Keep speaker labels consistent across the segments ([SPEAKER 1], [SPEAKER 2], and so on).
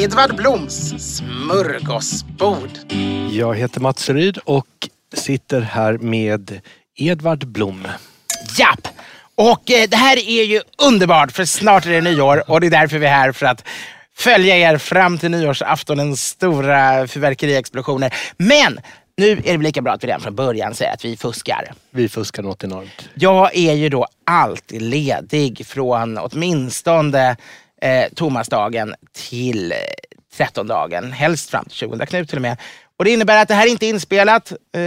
[SPEAKER 1] Edvard Bloms smörgåsbord.
[SPEAKER 2] Jag heter Mats Ryd och sitter här med Edvard Blom.
[SPEAKER 1] Japp! Och eh, det här är ju underbart för snart är det nyår och det är därför vi är här för att följa er fram till nyårsaftonens stora fyrverkeriexplosioner. Men nu är det väl lika bra att vi redan från början säger att vi fuskar.
[SPEAKER 2] Vi fuskar något enormt.
[SPEAKER 1] Jag är ju då alltid ledig från åtminstone eh, Thomasdagen till eh, trettondagen. Helst fram till 20 Knut till och med. Och det innebär att det här inte är inspelat. Eh,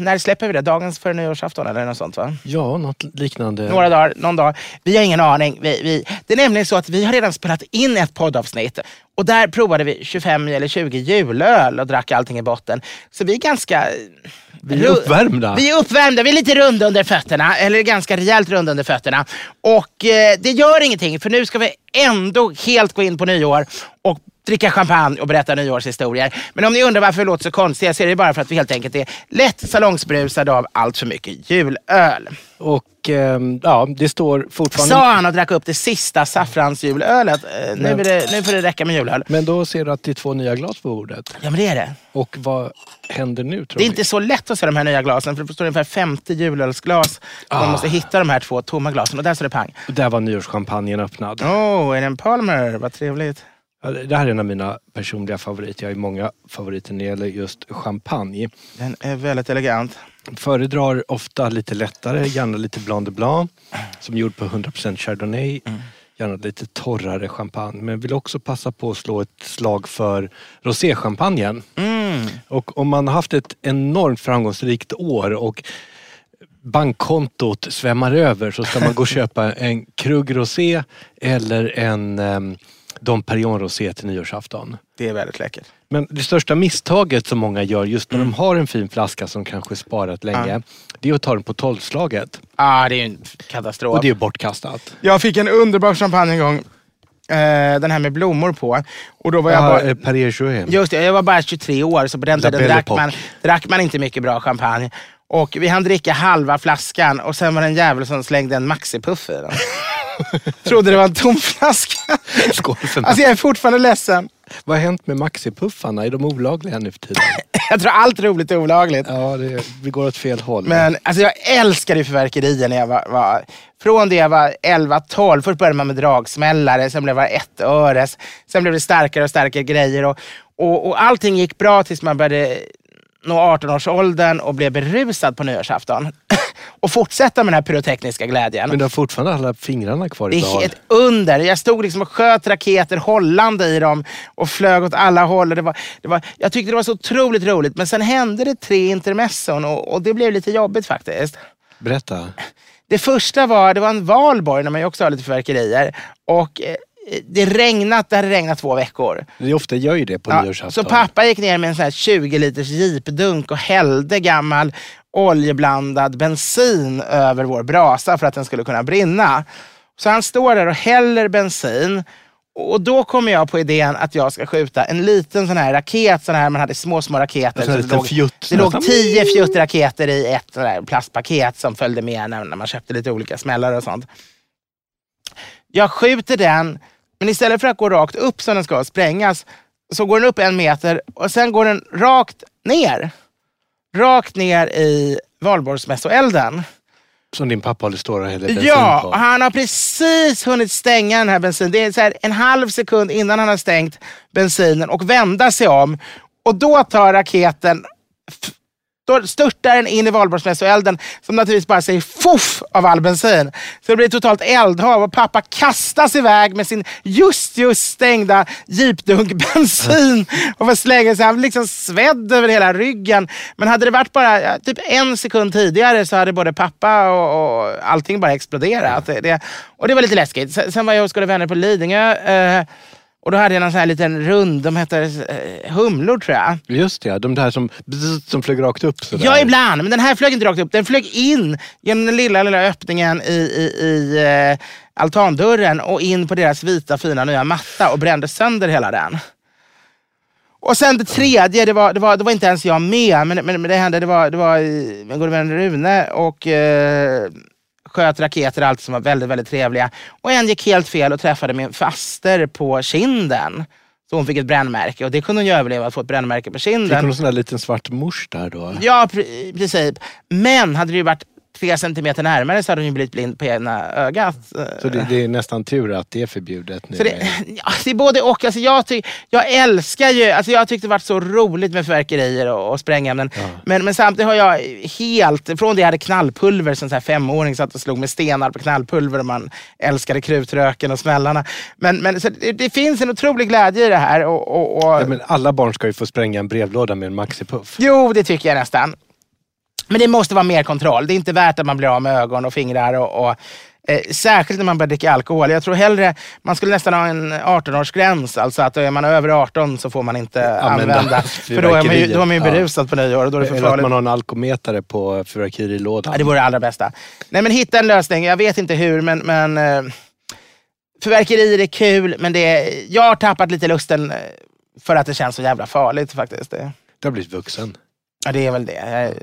[SPEAKER 1] när släpper vi det? Dagens före nyårsafton eller något sånt va?
[SPEAKER 2] Ja, något liknande.
[SPEAKER 1] Några dagar, någon dag. Vi har ingen aning. Vi, vi, det är nämligen så att vi har redan spelat in ett poddavsnitt och där provade vi 25 eller 20 julöl och drack allting i botten. Så vi är ganska...
[SPEAKER 2] Vi är uppvärmda.
[SPEAKER 1] Vi är uppvärmda. Vi är lite runda under fötterna, eller ganska rejält runda under fötterna. Och eh, det gör ingenting, för nu ska vi ändå helt gå in på nyår och dricka champagne och berätta nyårshistorier. Men om ni undrar varför vi låter så konstiga så är det bara för att vi helt enkelt är lätt salongsbrusade av allt för mycket julöl.
[SPEAKER 2] Och ehm, ja, det står fortfarande...
[SPEAKER 1] Sa han och drack upp det sista saffransjulölet. Eh, nu,
[SPEAKER 2] Men-
[SPEAKER 1] det, nu får det räcka med julöl.
[SPEAKER 2] Men då ser du att det är två nya glas på bordet.
[SPEAKER 1] Ja men det är det.
[SPEAKER 2] Och vad händer nu tror
[SPEAKER 1] Det är
[SPEAKER 2] vi?
[SPEAKER 1] inte så lätt att se de här nya glasen för det står ungefär 50 julölsglas.
[SPEAKER 2] Ah.
[SPEAKER 1] Man måste hitta de här två tomma glasen och där står det pang.
[SPEAKER 2] Där var nyårschampagnen öppnad.
[SPEAKER 1] Åh, oh, är det en Palmer? Vad trevligt.
[SPEAKER 2] Det här är en av mina personliga favoriter. Jag har ju många favoriter när det gäller just champagne.
[SPEAKER 1] Den är väldigt elegant.
[SPEAKER 2] Föredrar ofta lite lättare, gärna lite Blanc de Blanc som är gjord på 100% Chardonnay. Gärna lite torrare champagne. Men vill också passa på att slå ett slag för roséchampagnen.
[SPEAKER 1] Mm.
[SPEAKER 2] Och om man har haft ett enormt framgångsrikt år och bankkontot svämmar över så ska man gå och köpa en Krug Rosé eller en um, Dom Perignon Rosé till nyårsafton.
[SPEAKER 1] Det är väldigt läckert.
[SPEAKER 2] Men det största misstaget som många gör just när de har en fin flaska som kanske sparat länge, det är att ta den på tolvslaget.
[SPEAKER 1] ah, det är ju en katastrof.
[SPEAKER 2] Och det är bortkastat.
[SPEAKER 1] Jag fick en underbar champagne en gång. Eh, den här med blommor på. Och då var jag
[SPEAKER 2] Ja,
[SPEAKER 1] bara...
[SPEAKER 2] eh, Perrier.
[SPEAKER 1] Just det, jag var bara 23 år så på den
[SPEAKER 2] La
[SPEAKER 1] tiden drack man, drack man inte mycket bra champagne. Och vi hann dricka halva flaskan och sen var det en jävel som slängde en maxipuff i den. Trodde det var en tom flaska.
[SPEAKER 2] Skål för mig.
[SPEAKER 1] Alltså jag är fortfarande ledsen.
[SPEAKER 2] Vad har hänt med maxipuffarna? Är de olagliga nu för tiden?
[SPEAKER 1] Jag tror allt roligt är olagligt.
[SPEAKER 2] Ja, det, vi går åt fel håll.
[SPEAKER 1] Men alltså, jag älskade fyrverkerier när jag var, var... Från det jag var 11-12, först började man med dragsmällare, sen blev det ett öres. Sen blev det starkare och starkare grejer. Och, och, och allting gick bra tills man började nå 18-årsåldern och blev berusad på nyårsafton. och fortsätta med den här pyrotekniska glädjen.
[SPEAKER 2] Men du har fortfarande alla fingrarna kvar
[SPEAKER 1] Det
[SPEAKER 2] i
[SPEAKER 1] är
[SPEAKER 2] behåll.
[SPEAKER 1] ett under. Jag stod liksom och sköt raketer hållande i dem och flög åt alla håll. Det var, det var, jag tyckte det var så otroligt roligt. Men sen hände det tre intermezzon och, och det blev lite jobbigt faktiskt.
[SPEAKER 2] Berätta.
[SPEAKER 1] Det första var, det var en valborg när man ju också har lite fyrverkerier. Och eh, det regnat, det hade regnat två veckor.
[SPEAKER 2] Det ofta gör ju det på
[SPEAKER 1] Ja,
[SPEAKER 2] nyårsafton.
[SPEAKER 1] så pappa gick ner med en sån här 20 liters jeepdunk och hällde gammal oljeblandad bensin över vår brasa för att den skulle kunna brinna. Så han står där och häller bensin. Och då kommer jag på idén att jag ska skjuta en liten sån här raket, sån här man hade små, små raketer. Så det låg,
[SPEAKER 2] fjutt,
[SPEAKER 1] det låg tio fjuttraketer i ett sån plastpaket som följde med när, när man köpte lite olika smällare och sånt. Jag skjuter den, men istället för att gå rakt upp som den ska sprängas, så går den upp en meter och sen går den rakt ner. Rakt ner i valborgsmässoelden.
[SPEAKER 2] Som din pappa står och häller bensin
[SPEAKER 1] Ja,
[SPEAKER 2] på.
[SPEAKER 1] och han har precis hunnit stänga den här bensinen. Det är så en halv sekund innan han har stängt bensinen och vända sig om. Och då tar raketen, då störtar den in i valborgsmässoelden som naturligtvis bara säger foff av all bensin. Så det blir totalt eldhav och pappa kastas iväg med sin just just stängda jeepdunk bensin och får slänga sig. Han blir liksom svedd över hela ryggen. Men hade det varit bara typ en sekund tidigare så hade både pappa och, och allting bara exploderat. Det, det, och det var lite läskigt. Sen, sen var jag hos Goda vänner på Lidingö. Eh, och då hade jag någon sån här liten rund, de heter eh, humlor tror jag.
[SPEAKER 2] Just det, de där som, bzz, som flög rakt upp sådär.
[SPEAKER 1] Ja, ibland. Men den här flög inte rakt upp. Den flög in genom den lilla, lilla öppningen i, i, i eh, altandörren och in på deras vita fina nya matta och brände sönder hela den. Och sen det tredje, det var, det var, det var inte ens jag med, men, men, men det hände, det var, det var eh, min gode vän Rune och eh, sköt raketer och allt som var väldigt, väldigt trevliga. Och en gick helt fel och träffade min faster på kinden. Så hon fick ett brännmärke och det kunde hon ju överleva, att få ett brännmärke på kinden.
[SPEAKER 2] Fick hon en sån där liten svart mors där då?
[SPEAKER 1] Ja, i princip. Men hade det ju varit tre centimeter närmare så hade hon ju blivit blind på ena ögat.
[SPEAKER 2] Så det, det är nästan tur att det är förbjudet nu.
[SPEAKER 1] Så det, ja, det är både och. Alltså jag, ty, jag älskar ju, alltså jag tyckte det varit så roligt med fyrverkerier och, och sprängämnen. Men, men samtidigt har jag helt, från det jag hade knallpulver som så här femåring, satt och slog med stenar på knallpulver och man älskade krutröken och smällarna. Men, men så det, det finns en otrolig glädje i det här. Och, och, och,
[SPEAKER 2] Ja, men alla barn ska ju få spränga en brevlåda med en maxipuff.
[SPEAKER 1] Jo, det tycker jag nästan. Men det måste vara mer kontroll. Det är inte värt att man blir av med ögon och fingrar. Och, och, eh, särskilt när man börjar dricka alkohol. Jag tror hellre, man skulle nästan ha en 18-årsgräns. Alltså att är man över 18 så får man inte
[SPEAKER 2] Använda
[SPEAKER 1] använda. För då är man ju, då är man ju
[SPEAKER 2] Ja.
[SPEAKER 1] berusad på nyår och då är det för
[SPEAKER 2] Eller att man har en alkometare på fyrverkerilådan.
[SPEAKER 1] Ja, det vore det allra bästa. Nej men hitta en lösning. Jag vet inte hur men, men eh, fyrverkerier är kul men det är, jag har tappat lite lusten eh, för att det känns så jävla farligt faktiskt. Det,
[SPEAKER 2] Du har blivit vuxen.
[SPEAKER 1] ja, det är väl det. Jag,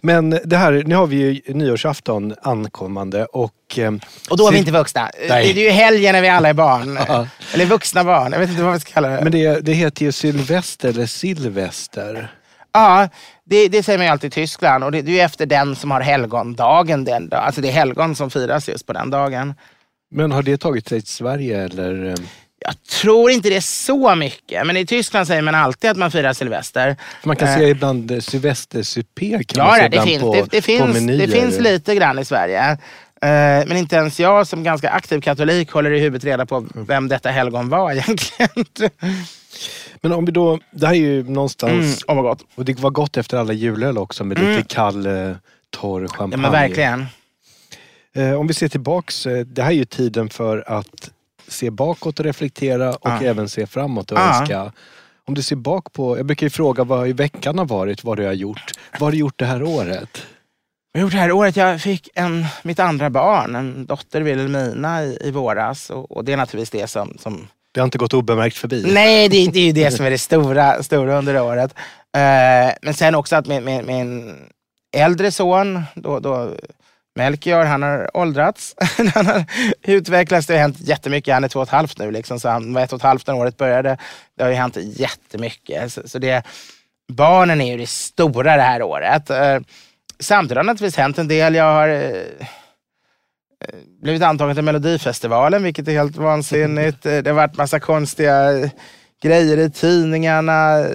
[SPEAKER 2] Men det här, nu har vi ju nyårsafton ankommande och... eh,
[SPEAKER 1] Och då är vi inte vuxna. Det,
[SPEAKER 2] Nej.
[SPEAKER 1] det är ju helgen när vi alla är barn.
[SPEAKER 2] Ja.
[SPEAKER 1] Eller vuxna barn. Jag vet inte vad vi ska kalla det.
[SPEAKER 2] Men det, det heter ju Sylvester eller Silvester.
[SPEAKER 1] Ja, det, det säger man ju alltid i Tyskland. Och det, det är ju efter den som har helgondagen den. Alltså det är helgon som firas just på den dagen.
[SPEAKER 2] Men har det tagit sig till Sverige eller?
[SPEAKER 1] Jag tror inte det är så mycket. Men i Tyskland säger man alltid att man firar Silvester.
[SPEAKER 2] För man kan
[SPEAKER 1] Eh.
[SPEAKER 2] se ibland eh, Sylvester-supé kan man
[SPEAKER 1] Ja,
[SPEAKER 2] se
[SPEAKER 1] det, finns,
[SPEAKER 2] på,
[SPEAKER 1] det, det, finns,
[SPEAKER 2] menyer.
[SPEAKER 1] det finns lite grann i Sverige. Eh, Men inte ens jag som ganska aktiv katolik håller i huvudet reda på vem detta helgon var egentligen.
[SPEAKER 2] Men om vi då, det här är ju någonstans,
[SPEAKER 1] Mm, oh
[SPEAKER 2] och det var gott efter alla julöl också med
[SPEAKER 1] Mm.
[SPEAKER 2] lite kall, eh, torr champagne.
[SPEAKER 1] Ja, men verkligen.
[SPEAKER 2] Eh, om vi ser tillbaks, det här är ju tiden för att se bakåt och reflektera och
[SPEAKER 1] Ja.
[SPEAKER 2] även se framåt och
[SPEAKER 1] Ja.
[SPEAKER 2] önska. Om du ser bak på, jag brukar ju fråga vad i veckan har varit, vad du har gjort. Vad har du gjort det här året?
[SPEAKER 1] Jag har gjort det här året. Jag fick en, mitt andra barn, en dotter Wilhelmina i, i våras. Och, och det är naturligtvis det som... som
[SPEAKER 2] Det har inte gått obemärkt förbi.
[SPEAKER 1] nej, det, det är ju det som är det stora, stora under året. Eh, men sen också att min, min, min äldre son, då, då Melchior, han har åldrats. han har utvecklats. Det har hänt jättemycket. Han är två och ett halvt nu. Liksom, så han var ett och ett halvt när året började. Det har ju hänt jättemycket. Så, så det, barnen är ju det stora det här året. Eh, samtidigt har det naturligtvis hänt en del. Jag har eh, eh, blivit antagen till Melodifestivalen, vilket är helt vansinnigt. Det har varit massa konstiga grejer i tidningarna.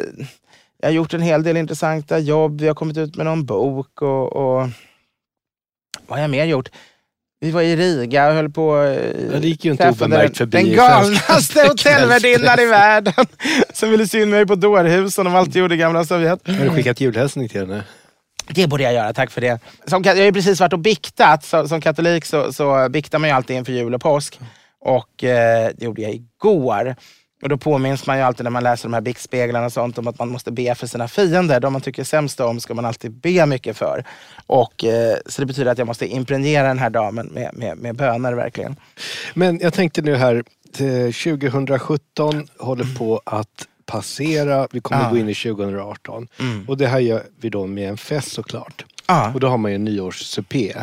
[SPEAKER 1] Jag har gjort en hel del intressanta jobb. Jag har kommit ut med någon bok. och, och vad har jag mer gjort? Vi var i Riga och höll på...
[SPEAKER 2] Ja, det gick ju inte obemärkt förbi
[SPEAKER 1] Den galnaste hotellvärdinnan i världen som ville sy in mig på dårhus som de alltid gjorde gamla Sovjet.
[SPEAKER 2] Har du skickat julhälsning till henne?
[SPEAKER 1] Det borde jag göra, tack för det. Som, jag har ju precis varit och biktat. Så, som katolik så, så biktar man ju alltid inför jul och påsk. Och eh, det gjorde jag igår. Och då påminns man ju alltid när man läser de här biktspeglarna och sånt om att man måste be för sina fiender. De man tycker sämst om ska man alltid be mycket för. Och, eh, så det betyder att jag måste impregnera den här damen med, med, med böner verkligen.
[SPEAKER 2] Men jag tänkte nu här, eh, 2017 håller på att passera. Vi kommer
[SPEAKER 1] Ja.
[SPEAKER 2] gå in i 2018.
[SPEAKER 1] Mm.
[SPEAKER 2] Och det här gör vi då med en fest såklart.
[SPEAKER 1] Ja,
[SPEAKER 2] Och då har man ju en nyårssupé.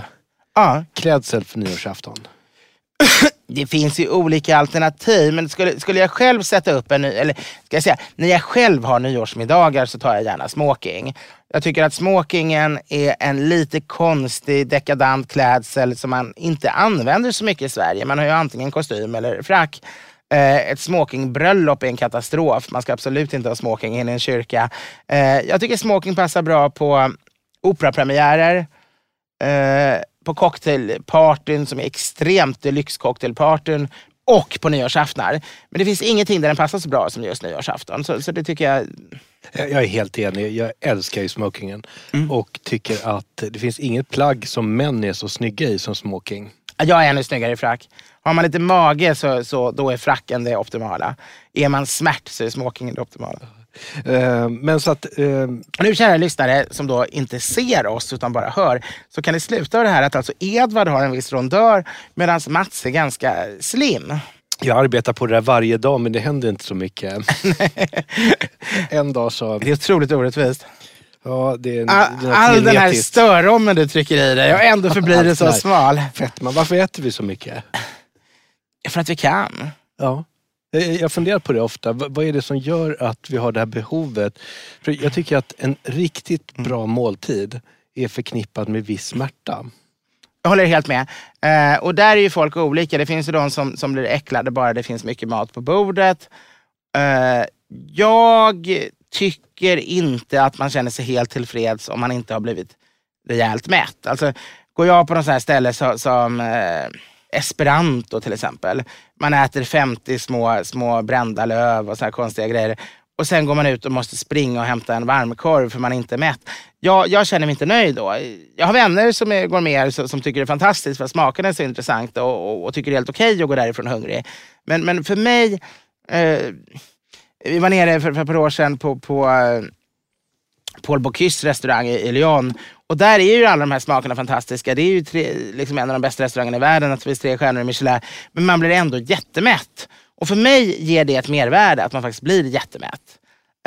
[SPEAKER 1] ja.
[SPEAKER 2] Klädsel för nyårsafton.
[SPEAKER 1] Det finns ju olika alternativ, men skulle, skulle jag själv sätta upp en ny, eller ska jag säga, när jag själv har nyårsmiddagar så tar jag gärna smoking. Jag tycker att smokingen är en lite konstig dekadant klädsel som man inte använder så mycket i Sverige. Man har ju antingen kostym eller frack. Eh, ett smokingbröllop är en katastrof. Man ska absolut inte ha smoking in i en kyrka. Eh, jag tycker smoking passar bra på operapremiärer, eh, på cocktailpartyn som är extremt lyxcocktailpartyn och på nyårsaftnar. Men det finns ingenting där den passar så bra som just nyårsafton. Så, så det tycker jag...
[SPEAKER 2] Jag är helt enig. Jag älskar ju smokingen.
[SPEAKER 1] Mm.
[SPEAKER 2] Och tycker att det finns inget plagg som män är så snygga i som smoking.
[SPEAKER 1] Jag är ännu snyggare i frack. Har man lite mage så, så då är fracken det optimala. Är man smärt så är smokingen det optimala.
[SPEAKER 2] Eh, Men så att... eh,
[SPEAKER 1] nu kära lyssnare som då inte ser oss utan bara hör, så kan det sluta av det här att alltså Edvard har en viss rondör medan Mats är ganska slim.
[SPEAKER 2] Jag arbetar på det där varje dag men det händer inte så mycket. en dag så...
[SPEAKER 1] Det är otroligt orättvist.
[SPEAKER 2] Ja, det är,
[SPEAKER 1] All, all den här störommen du trycker i dig och ändå förblir du så smal.
[SPEAKER 2] Fetma. Varför äter vi så mycket?
[SPEAKER 1] För att vi kan.
[SPEAKER 2] Ja. Eh, Jag funderar på det ofta. Vad är det som gör att vi har det här behovet? För jag tycker att en riktigt bra måltid är förknippad med viss smärta.
[SPEAKER 1] Jag håller helt med. Eh, och där är ju folk olika. Det finns ju de som, som blir äcklade bara det finns mycket mat på bordet. Eh, jag tycker inte att man känner sig helt tillfreds om man inte har blivit rejält mätt. Alltså, går jag på något sånt här ställe så, som eh, Esperanto till exempel. Man äter 50 små, små brända löv och så här konstiga grejer. Och sen går man ut och måste springa och hämta en varmkorv för man är inte mätt. Jag, jag känner mig inte nöjd då. Jag har vänner som är gourmeter som, som tycker det är fantastiskt för att smaken är så intressant och, och, och tycker det är helt okej att gå därifrån hungrig. Men, men för mig, eh, vi var nere för, för ett par år sedan på, på eh, Paul Bocuse restaurang i, i Lyon. Och där är ju alla de här smakerna fantastiska. Det är ju tre, liksom en av de bästa restaurangerna i världen, naturligtvis tre stjärnor i Michelin. Men man blir ändå jättemätt. Och för mig ger det ett mervärde att man faktiskt blir jättemätt.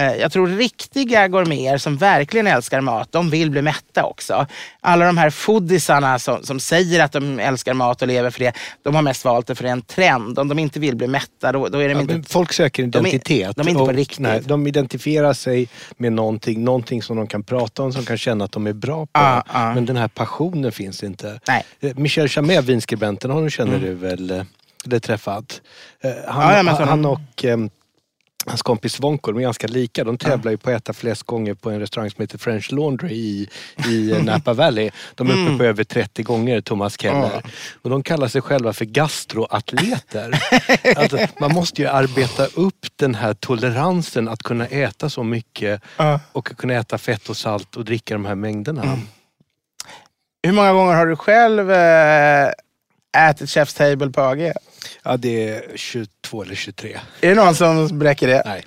[SPEAKER 1] Eh, Jag tror riktiga gourmeter som verkligen älskar mat, de vill bli mätta också. Alla de här foodisarna som, som säger att de älskar mat och lever för det, de har mest valt det för en trend. Om de inte vill bli mätta, då, då är de
[SPEAKER 2] Ja,
[SPEAKER 1] inte...
[SPEAKER 2] folk söker
[SPEAKER 1] de är-
[SPEAKER 2] identitet.
[SPEAKER 1] de är inte på
[SPEAKER 2] och-
[SPEAKER 1] riktigt.
[SPEAKER 2] Nej, de identifierar sig med någonting, någonting som de kan prata om, som kan känna att de är bra på.
[SPEAKER 1] Ja, ja.
[SPEAKER 2] Men den här passionen finns inte.
[SPEAKER 1] Nej.
[SPEAKER 2] Eh, Michel Chamet, vinskribenten, honom känner du väl? eh, Eller träffat? Han,
[SPEAKER 1] Ja,
[SPEAKER 2] han, och ehm, hans kompis Svonko, de är ganska lika. De tävlar ju på att äta flest gånger på en restaurang som heter French Laundry i, i eh, Napa Valley. De är uppe på över 30 gånger, Thomas Keller. Och de kallar sig själva för gastroatleter. alltså, man måste ju arbeta upp den här toleransen att kunna äta så mycket
[SPEAKER 1] Ja.
[SPEAKER 2] och kunna äta fett och salt och dricka de här mängderna.
[SPEAKER 1] Hur många gånger har du själv eh, ätit Chef's Table på AG?
[SPEAKER 2] Ja, det är 22 eller 23.
[SPEAKER 1] Är det någon som bräcker det?
[SPEAKER 2] Nej.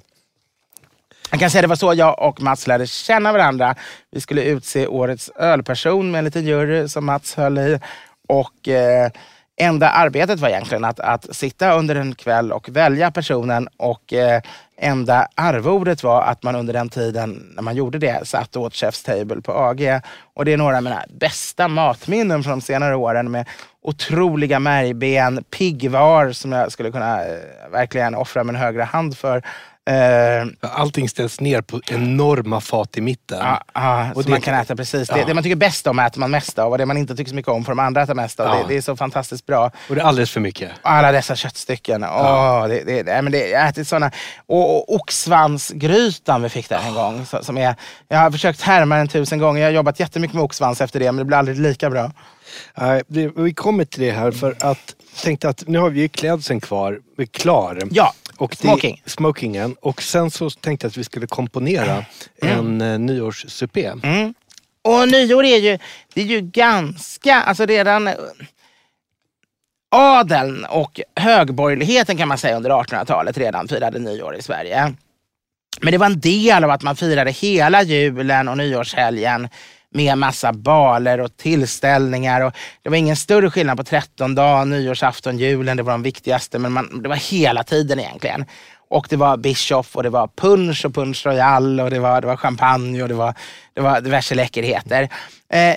[SPEAKER 1] Jag kan säga det var så jag och Mats lärde känna varandra. Vi skulle utse årets ölperson med en liten jury som Mats höll i. Och eh, enda arbetet var egentligen att, att sitta under en kväll och välja personen. Och eh, enda arvodet var att man under den tiden när man gjorde det satt och åt Chef's Table på AG. Och det är några av mina bästa matminnen från de senare åren med otroliga märgben, piggvar som jag skulle kunna eh, verkligen offra min högra hand för. Eh,
[SPEAKER 2] Allting ställs ner på enorma fat i mitten.
[SPEAKER 1] Ja, ja,
[SPEAKER 2] Och
[SPEAKER 1] så
[SPEAKER 2] det-
[SPEAKER 1] man kan äta precis. Det, det man tycker bäst om äter man mest av och det man inte tycker så mycket om får de andra äta mest av. Det, det är så fantastiskt bra.
[SPEAKER 2] Och det är alldeles för mycket.
[SPEAKER 1] Alla dessa köttstycken. Åh, det, det, nej, men det, jag har ätit såna. Och, och oxsvansgrytan vi fick där en gång. Som är, jag har försökt härma den tusen gånger. Jag har jobbat jättemycket med oxsvans efter det men det blir aldrig lika bra.
[SPEAKER 2] Nej, vi kommer till det här för att tänkte att nu har vi ju klädseln kvar, klar.
[SPEAKER 1] Ja,
[SPEAKER 2] och det-
[SPEAKER 1] smoking.
[SPEAKER 2] smokingen. Och sen så tänkte jag att vi skulle komponera en eh, nyårssupé.
[SPEAKER 1] Mm. Och nyår är ju, det är ju ganska, alltså redan eh, adeln och högborgerligheten kan man säga under 1800-talet redan firade nyår i Sverige. Men det var en del av att man firade hela julen och nyårshelgen med massa baler och tillställningar. Och det var ingen större skillnad på 13 dagar, nyårsafton, julen, det var de viktigaste. Men man, det var hela tiden egentligen. Och det var Bischoff och det var punsch och punsch royal och det var, det var champagne och det var, det var diverse läckerheter. Eh,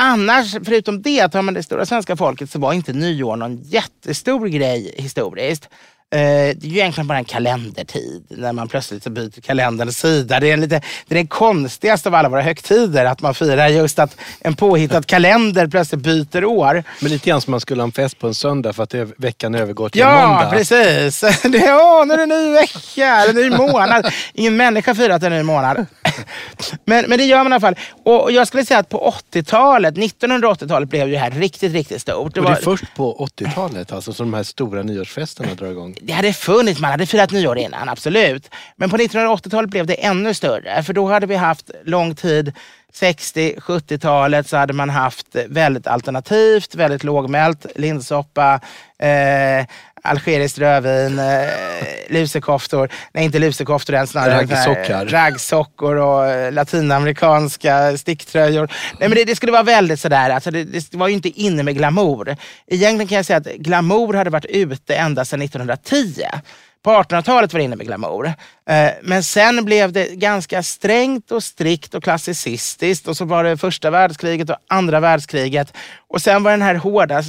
[SPEAKER 1] annars, förutom det, tar man det stora svenska folket så var inte nyår någon jättestor grej historiskt. Eh, det är ju egentligen bara en kalendertid när man plötsligt byter kalenderns sida. Det är, lite, det är den konstigaste av alla våra högtider att man firar just att en påhittad kalender plötsligt byter år.
[SPEAKER 2] Men lite grann som man skulle ha en fest på en söndag för att veckan övergår till
[SPEAKER 1] ja,
[SPEAKER 2] en måndag.
[SPEAKER 1] Ja, precis. Det är, åh, nu är det en ny vecka, en ny månad. Ingen människa har firat en ny månad. Men, men det gör man i alla fall. Och jag skulle säga att på 80-talet, 1980-talet blev ju det här riktigt, riktigt stort.
[SPEAKER 2] Det, var... det är först på 80-talet alltså, som de här stora nyårsfesterna drar igång?
[SPEAKER 1] det hade funnits, man hade firat nyår innan, absolut. Men på 1980-talet blev det ännu större. För då hade vi haft lång tid, 60-70-talet så hade man haft väldigt alternativt, väldigt lågmält, linssoppa, eh, algeriskt rödvin, eh, lusekoftor, nej inte lusekoftor än snarare
[SPEAKER 2] raggsockor.
[SPEAKER 1] raggsockor och eh, latinamerikanska sticktröjor. Nej, men det, det, skulle vara väldigt sådär, alltså det, det var ju inte inne med glamour. Egentligen kan jag säga att glamour hade varit ute ända sedan 1910. På 1800-talet var det inne med glamour. Eh, men sen blev det ganska strängt och strikt och klassicistiskt. Och så var det första världskriget och andra världskriget. Och sen var den här hårda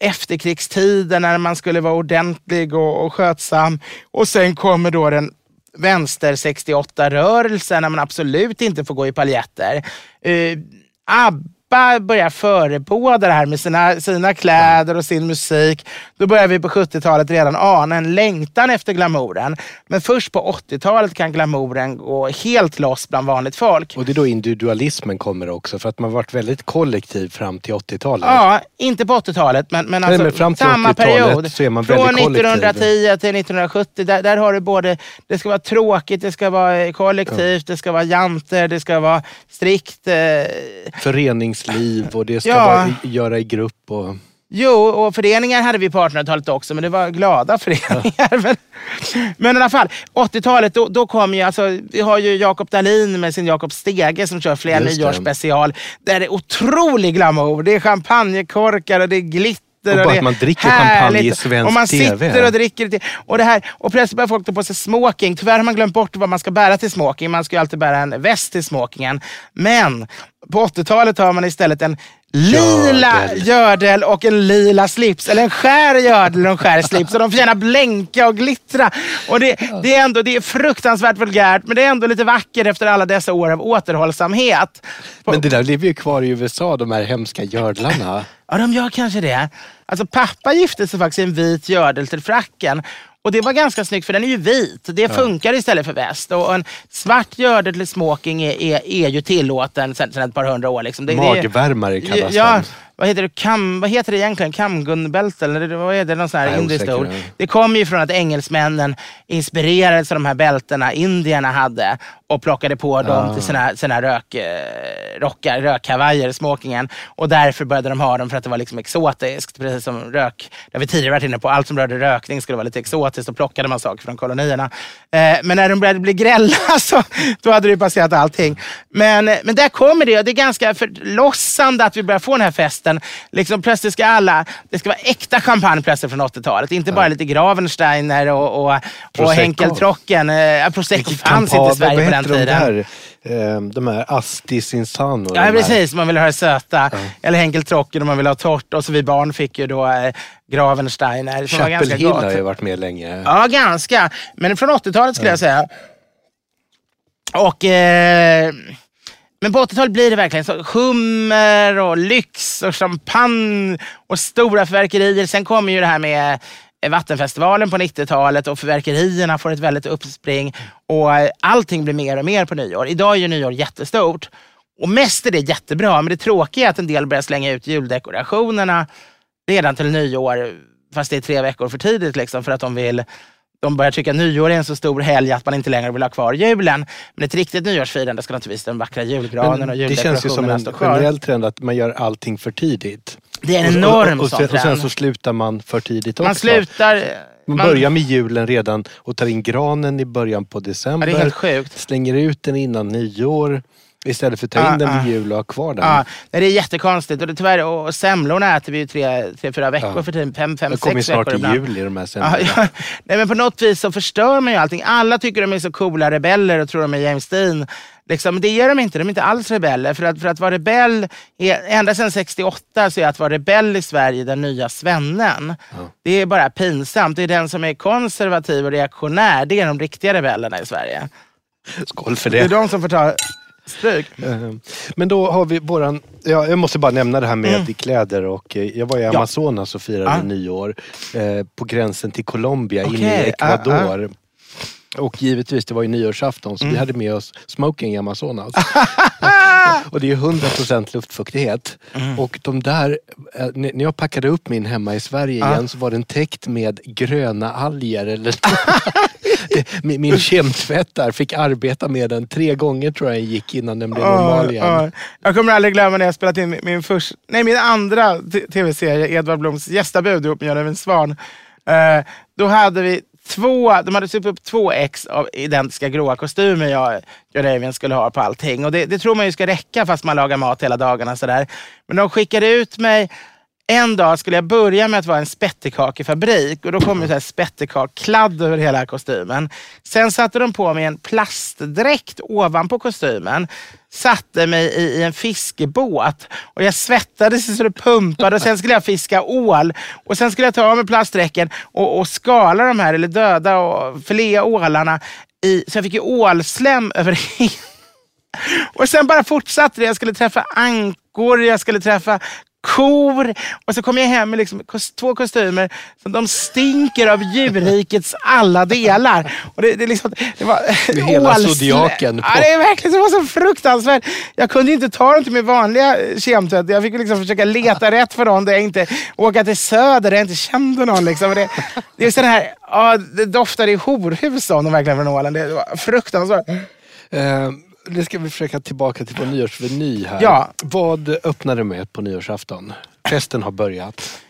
[SPEAKER 1] efterkrigstiden när man skulle vara ordentlig och, och skötsam. Och sen kommer då den vänster 68-rörelsen när man absolut inte får gå i paljetter. Eh, ABBA ABBA börjar förebåda det här med sina, sina kläder och sin musik. Då börjar vi på 70-talet redan ana en längtan efter glamouren. Men först på 80-talet kan glamouren gå helt loss bland vanligt folk.
[SPEAKER 2] Och det är då individualismen kommer också, för att man varit väldigt kollektiv fram till 80-talet.
[SPEAKER 1] Ja, inte på 80-talet, men, men, alltså,
[SPEAKER 2] Nej, men fram till
[SPEAKER 1] samma period.
[SPEAKER 2] Så är man
[SPEAKER 1] Från
[SPEAKER 2] väldigt
[SPEAKER 1] 1910 till 1970, där, där har du både, det ska vara tråkigt, det ska vara kollektivt, ja. det ska vara janter, det ska vara strikt. Eh...
[SPEAKER 2] Föreningsliv och det ska ja. vara göra i grupp. Och...
[SPEAKER 1] Jo, och föreningar hade vi på 1800-talet också, men det var glada föreningar. Ja. men, men i alla fall, 80-talet, då, då kom ju, alltså, vi har ju Jakob Dahlin med sin Jakob Stege som kör flera nyårsspecial. Där det är otrolig glamour. Det är champagnekorkar och det är glitter
[SPEAKER 2] och bara
[SPEAKER 1] och
[SPEAKER 2] att man dricker champagne i svensk
[SPEAKER 1] Och man
[SPEAKER 2] TV.
[SPEAKER 1] sitter och dricker det. Och, det här, och plötsligt börjar folk ta på sig smoking. Tyvärr har man glömt bort vad man ska bära till smoking. Man ska ju alltid bära en väst till smokingen. Men på 80-talet har man istället en lila gördel och en lila slips. Eller en skär gördel och en skär slips. Och de får gärna blänka och glittra. Och det, det, är ändå, det är fruktansvärt vulgärt, men det är ändå lite vackert efter alla dessa år av återhållsamhet.
[SPEAKER 2] Men det där lever ju kvar i USA, de här hemska gördlarna.
[SPEAKER 1] Ja, de gör kanske det. Alltså pappa gifte sig faktiskt i en vit gördel till fracken. Och det var ganska snyggt för den är ju vit. Det funkar istället för väst. Och en svart gördel till smoking är, är, är ju tillåten sedan ett par hundra år. Liksom. Det,
[SPEAKER 2] Magvärmare kallas
[SPEAKER 1] ja, vad heter det, kam, vad heter det egentligen? Kamgunbälte? Eller vad är det? Någon sån här indiskt ord. Det kommer ju från att engelsmännen inspirerades av de här bältena indierna hade och plockade på dem ah. till sina, sina rök, eh, rökkavajer, smokingen. Och därför började de ha dem för att det var liksom exotiskt. Precis som rök, det har vi tidigare varit inne på, allt som rörde rökning skulle vara lite exotiskt. Då plockade man saker från kolonierna. Eh, men när de började bli grälla så då hade det passerat allting. Men, men där kommer det och det är ganska förlossande att vi börjar få den här festen. Liksom, plötsligt ska alla, det ska vara äkta champagne plötsligt från 80-talet. Inte bara lite Gravensteiner och, och, och Henkeltrocken. Eh, Prosecco fanns inte i Sverige på den tiden.
[SPEAKER 2] De, där, eh, de här Astis Insano.
[SPEAKER 1] Ja precis, man vill ha det söta. Ja. Eller Henkeltrocken om man vill ha torrt. Och så vi barn fick ju då eh, Gravensteiner.
[SPEAKER 2] Chapel har ju varit med länge.
[SPEAKER 1] Ja, ganska. Men från 80-talet skulle ja. jag säga. Och... Eh, men på 80-talet blir det verkligen så. Hummer och lyx och champagne och stora förverkerier. Sen kommer ju det här med eh, Vattenfestivalen på 90-talet och förverkerierna får ett väldigt uppspring. Och eh, allting blir mer och mer på nyår. Idag är ju nyår jättestort. Och mest är det jättebra, men det tråkiga är att en del börjar slänga ut juldekorationerna redan till nyår, fast det är tre veckor för tidigt. Liksom, för att de vill de börjar tycka nyår är en så stor helg att man inte längre vill ha kvar julen. Men ett riktigt nyårsfirande ska naturligtvis den vackra julgranen och
[SPEAKER 2] det känns ju som
[SPEAKER 1] juldekorationerna
[SPEAKER 2] en
[SPEAKER 1] stå kvar.
[SPEAKER 2] generell trend att man gör allting för tidigt.
[SPEAKER 1] Det är en
[SPEAKER 2] Och-
[SPEAKER 1] enorm
[SPEAKER 2] och, och,
[SPEAKER 1] sån
[SPEAKER 2] sen, och sen så slutar man för tidigt också.
[SPEAKER 1] Man slutar...
[SPEAKER 2] Man
[SPEAKER 1] man-
[SPEAKER 2] börjar med julen redan och tar in granen i början på december.
[SPEAKER 1] Ja, det är helt sjukt.
[SPEAKER 2] Slänger ut den innan nyår. Istället för att ta in
[SPEAKER 1] Ah,
[SPEAKER 2] den
[SPEAKER 1] ah.
[SPEAKER 2] vid jul och ha kvar den.
[SPEAKER 1] Ja, nej, det är jättekonstigt. Och det, tyvärr, och semlorna äter vi ju tre, tre fyra veckor
[SPEAKER 2] Ja.
[SPEAKER 1] för tiden. Fem, fem
[SPEAKER 2] det kommer
[SPEAKER 1] sex
[SPEAKER 2] snart
[SPEAKER 1] veckor
[SPEAKER 2] i
[SPEAKER 1] ibland.
[SPEAKER 2] jul i de här
[SPEAKER 1] Ja,
[SPEAKER 2] semlorna.
[SPEAKER 1] ja. Nej, men på något vis så förstör man ju allting. Alla tycker de är så coola rebeller och tror de är James Dean. Liksom, det är de inte. De är inte alls rebeller. För att, för att vara rebell, är, ända sedan 68 så är att vara rebell i Sverige den nya svennen. Det är bara pinsamt. Det är den som är konservativ och reaktionär. Det är de riktiga rebellerna i Sverige.
[SPEAKER 2] Skål för
[SPEAKER 1] Det är
[SPEAKER 2] det.
[SPEAKER 1] de som får ta stryk.
[SPEAKER 2] Eh, Men då har vi våran, ja, jag måste bara nämna det här med kläder och eh, jag var i Amazonas och firade
[SPEAKER 1] Mm. Ja.
[SPEAKER 2] nyår eh, på gränsen till Colombia inne i
[SPEAKER 1] Okej, ja,
[SPEAKER 2] Ecuador. Och givetvis, det var ju nyårsafton så
[SPEAKER 1] Mm.
[SPEAKER 2] vi hade med oss smoking i Amazonas. och det är 100% luftfuktighet.
[SPEAKER 1] Mm.
[SPEAKER 2] Och de där, eh, när jag packade upp min hemma i Sverige
[SPEAKER 1] Ja.
[SPEAKER 2] igen så var den täckt med gröna alger. Eller min, min kemtvättar fick arbeta med den tre gånger tror jag gick innan den blev normal igen.
[SPEAKER 1] Ja. Jag kommer aldrig glömma när jag spelat in min, min, först, nej, min andra tv-serie, Edvard Bloms gästabud ihop med Jan-Evin Svan. Eh, då hade vi två, de hade sytt upp två ex av identiska gråa kostymer jag Jan-Evin skulle ha på allting. Och det, det tror man ju ska räcka fast man lagar mat hela dagarna. Sådär. Men de skickade ut mig en dag skulle jag börja med att vara en spettekakefabrik och då kom det spettekakkladd över hela kostymen. Sen satte de på mig en plastdräkt ovanpå kostymen, satte mig i, i en fiskebåt och jag svettades så det pumpade och sen skulle jag fiska ål och sen skulle jag ta av mig plastdräkten och, och skala de här, eller döda och filea ålarna. I, så jag fick ju ålslem över hela och sen bara fortsatte det. Jag skulle träffa ankor, jag skulle träffa kor och så kom jag hem med liksom två kostymer som de stinker av djurrikets alla delar. Och det, det, liksom, det var
[SPEAKER 2] Med hela zodiaken.
[SPEAKER 1] Ja, det är verkligen det var så fruktansvärt. Jag kunde inte ta dem till min vanliga eh, kemtvätt. Jag fick liksom försöka leta rätt för dem där jag inte åka till söder där jag inte kände någon. Liksom. Det, det är sån här, ja, det doftade i horhus av dem verkligen från Åland. Det var fruktansvärt.
[SPEAKER 2] Eh, nu ska vi försöka tillbaka till vår nyårsveny här.
[SPEAKER 1] Ja.
[SPEAKER 2] Vad öppnar du med på nyårsafton? Festen har börjat.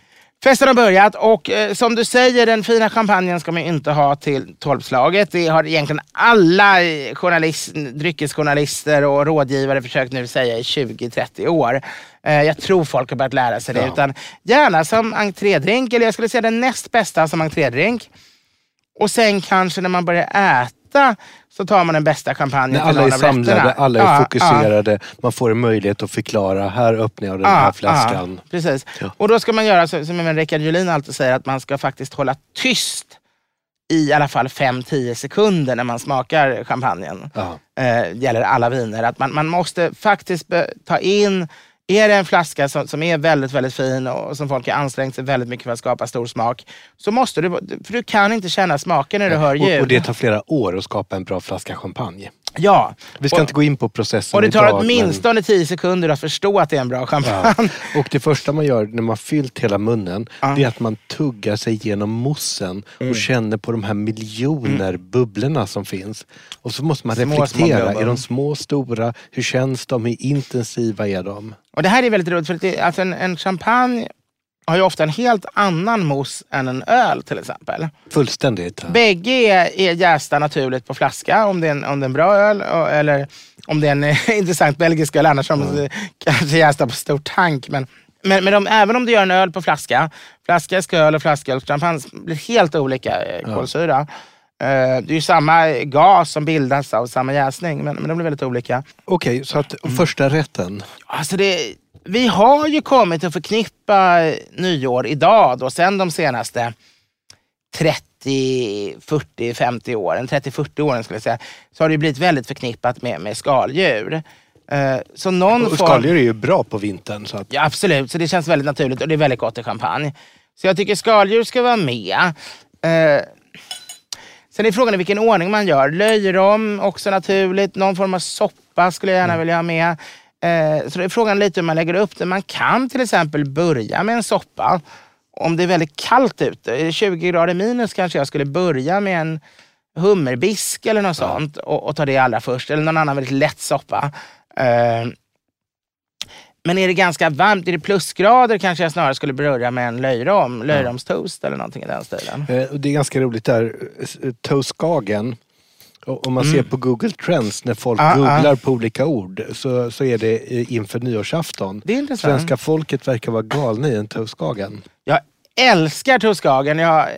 [SPEAKER 1] Festen har börjat och eh, som du säger, den fina champagnen ska man inte ha till tolvslaget. Det har egentligen alla eh, journalist, dryckesjournalister och rådgivare försökt nu säga i 20-30 år. Eh, jag tror folk har börjat lära sig det.
[SPEAKER 2] Ja.
[SPEAKER 1] Utan gärna som entrédrink, eller jag skulle säga den näst bästa som entrédrink. Och sen kanske när man börjar äta så tar man den bästa champagnen
[SPEAKER 2] När
[SPEAKER 1] till
[SPEAKER 2] alla
[SPEAKER 1] någon
[SPEAKER 2] är
[SPEAKER 1] av
[SPEAKER 2] samlade,
[SPEAKER 1] rätterna.
[SPEAKER 2] alla är
[SPEAKER 1] Ja,
[SPEAKER 2] fokuserade, man får en möjlighet att förklara, här öppnar jag den här flaskan.
[SPEAKER 1] Ja, precis.
[SPEAKER 2] Ja.
[SPEAKER 1] Och då ska man göra som även Rickard Julin alltid säger, att man ska faktiskt hålla tyst i alla fall 5-10 sekunder när man smakar champagnen.
[SPEAKER 2] Ja.
[SPEAKER 1] Eh, gäller alla viner. Att man, man måste faktiskt ta in, är det en flaska som, som är väldigt, väldigt fin och som folk har ansträngt sig väldigt mycket för att skapa stor smak, så måste du, för du kan inte känna smaken när du hör ljud.
[SPEAKER 2] Och, och det tar flera år att skapa en bra flaska champagne.
[SPEAKER 1] Ja.
[SPEAKER 2] Vi ska
[SPEAKER 1] och,
[SPEAKER 2] inte gå in på processen
[SPEAKER 1] och det tar
[SPEAKER 2] idag,
[SPEAKER 1] åtminstone 10 sekunder att förstå att det är en bra
[SPEAKER 2] men,
[SPEAKER 1] champagne.
[SPEAKER 2] ja. Och det första man gör när man fyllt hela munnen,
[SPEAKER 1] Ja. Mm.
[SPEAKER 2] det är att man tuggar sig genom moussen och känner på de här miljoner bubblorna som finns. Och så måste man
[SPEAKER 1] Små, små
[SPEAKER 2] reflektera,
[SPEAKER 1] bubblor.
[SPEAKER 2] är de små, stora, hur känns de, hur intensiva är de?
[SPEAKER 1] Och det här är väldigt roligt, för att det, alltså en, en champagne har ju ofta en helt annan mousse än en öl till exempel.
[SPEAKER 2] Fullständigt.
[SPEAKER 1] Bägge är, är jästa naturligt på flaska om det är en, om det är en bra öl och, eller om det är en eh, intressant belgisk öl. Annars mm. de kanske jästa på stor tank. Men, men, men de, även om du gör en öl på flaska, flaskask öl och flasköl blir helt olika eh, kolsyra. Eh, det är ju samma gas som bildas av samma jäsning, men, men de blir väldigt olika.
[SPEAKER 2] Okej, så att första rätten.
[SPEAKER 1] Alltså det, vi har ju kommit att förknippa nyår idag, då, sen de senaste 30, 40, 50 åren, 30-40 åren skulle jag säga, så har det blivit väldigt förknippat med, med skaldjur. Eh, så någon
[SPEAKER 2] Och skaldjur är ju bra på vintern. Så att,
[SPEAKER 1] Ja, absolut, så det känns väldigt naturligt och det är väldigt gott i champagne. Så jag tycker skaldjur ska vara med. Eh, sen är frågan i vilken ordning man gör. Löjrom, också naturligt. Någon form av soppa skulle jag gärna vilja ha med. Eh, så det är frågan lite hur man lägger upp det. Man kan till exempel börja med en soppa om det är väldigt kallt ute, är det 20 grader minus kanske jag skulle börja med en hummerbisk eller något sånt och, och ta det allra först. Eller någon annan väldigt lätt soppa. Eh, men är det ganska varmt, är det plusgrader kanske jag snarare skulle börja med en löjrom, löjromstoast eller någonting i den stilen.
[SPEAKER 2] Eh, Det är ganska roligt där, eh, Toastskagen. Om man ser på Google Trends när folk
[SPEAKER 1] Mm. Ah,
[SPEAKER 2] googlar på olika ord så, så är det eh, inför nyårsafton.
[SPEAKER 1] Det.
[SPEAKER 2] Svenska folket verkar vara galna i en toastskagen.
[SPEAKER 1] Jag älskar toastskagen. Jag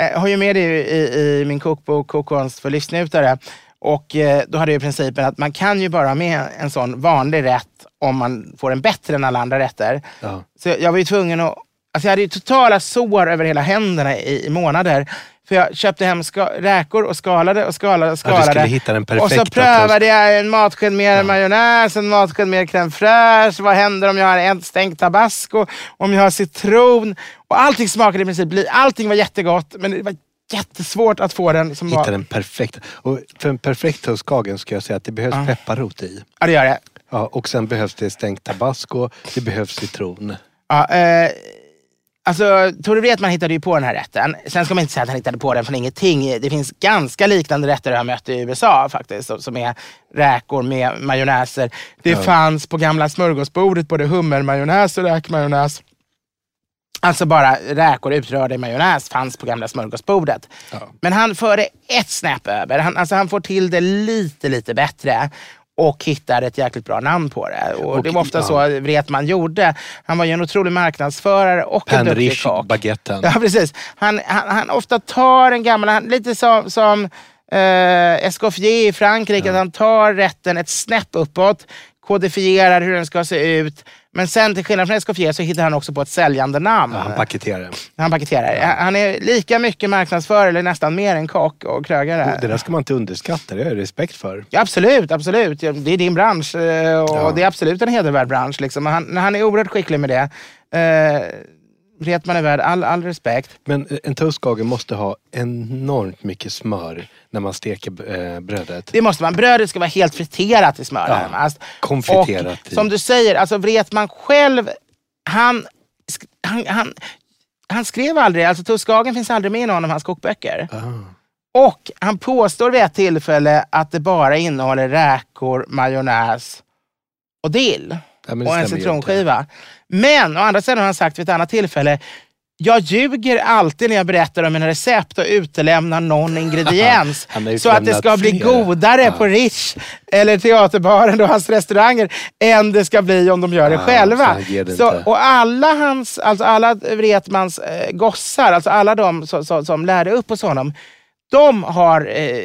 [SPEAKER 1] eh, har ju med det i, i, min kokbok Kokkonst för livsnjutare. Och eh, då hade jag principen att man kan ju bara ha med en sån vanlig rätt om man får en bättre än alla andra rätter.
[SPEAKER 2] Ja.
[SPEAKER 1] Så jag, jag var ju tvungen att... Alltså jag hade ju totala sår över hela händerna i, i månader. För jag köpte hem räkor och skalade och skalade och
[SPEAKER 2] Ja, du skulle
[SPEAKER 1] skalade.
[SPEAKER 2] hitta den
[SPEAKER 1] och så prövade jag en matsked mer majonnäs, en matsked mer crème fraîche. Vad händer om jag har en stänkt tabasco? Om jag har citron? Och allting smakade i princip Allting var jättegott, men det var jättesvårt att få den som
[SPEAKER 2] Hitta
[SPEAKER 1] var...
[SPEAKER 2] den perfekta. Och för en perfekt toastskagen ska jag säga att det behövs pepparrot i.
[SPEAKER 1] Ja, det gör det.
[SPEAKER 2] Ja, och sen behövs det stänkt tabasco, det behövs citron.
[SPEAKER 1] Ja, eh, alltså, Tore Wretman hittade ju på den här rätten. Sen ska man inte säga att han hittade på den från ingenting. Det finns ganska liknande rätter jag har mött i USA faktiskt. som- är räkor med majonnäser. Det fanns på gamla smörgåsbordet både hummermajonnäs och räkmajonnäs. Alltså bara räkor utrörda i majonnäs fanns på gamla smörgåsbordet. Men han förde ett snäpp över. Han, alltså han får till det lite, lite bättre och hittar ett jäkligt bra namn på det. Och,
[SPEAKER 2] Och-
[SPEAKER 1] det var ofta
[SPEAKER 2] ja.
[SPEAKER 1] så Wretman gjorde. Han var ju en otrolig marknadsförare och en duktig
[SPEAKER 2] Penrich,
[SPEAKER 1] kock.
[SPEAKER 2] baguetten.
[SPEAKER 1] Ja, precis. Han, han, han ofta tar en gammal, han, lite som, som eh, Escoffier i Frankrike, att han tar rätten ett snäpp uppåt, kodifierar hur den ska se ut. Men sen till skillnad från Escoffier så hittar han också på ett säljande namn.
[SPEAKER 2] Ja, han paketerar
[SPEAKER 1] han paketerar. Han är lika mycket marknadsförare, eller nästan mer än kock och krögare.
[SPEAKER 2] Det där ska man inte underskatta, det har jag respekt för.
[SPEAKER 1] Ja, absolut, absolut. Ja, Det är din bransch eh, och
[SPEAKER 2] Ja.
[SPEAKER 1] det är absolut en hedervärd bransch. Liksom. Han, han är oerhört skicklig med det. Wretman är värd all, all respekt.
[SPEAKER 2] Men eh, en toastskage måste ha enormt mycket smör när man steker eh, brödet.
[SPEAKER 1] Det måste man. Brödet ska vara helt friterat i smör
[SPEAKER 2] Ja,
[SPEAKER 1] närmast.
[SPEAKER 2] konfiterat
[SPEAKER 1] Och
[SPEAKER 2] i.
[SPEAKER 1] som du säger, alltså Wretman själv, han, han, han, han skrev aldrig, alltså Toastskagen finns aldrig med i någon av hans kokböcker.
[SPEAKER 2] Ah.
[SPEAKER 1] Och han påstår vid ett tillfälle att det bara innehåller räkor, majonnäs och dill.
[SPEAKER 2] Ja,
[SPEAKER 1] och en citronskiva. Men å andra sidan har han sagt vid ett annat tillfälle jag ljuger alltid när jag berättar om mina recept och utelämnar någon ingrediens. Så att det ska bli godare
[SPEAKER 2] Ja.
[SPEAKER 1] på Rish eller Teaterbaren och hans restauranger än det ska bli om de gör det
[SPEAKER 2] Ja, så
[SPEAKER 1] själva.
[SPEAKER 2] det
[SPEAKER 1] Så,
[SPEAKER 2] inte.
[SPEAKER 1] och alla hans, alltså alla Wretmans eh, gossar, alltså alla de som, som, som lärde upp hos honom, de har eh,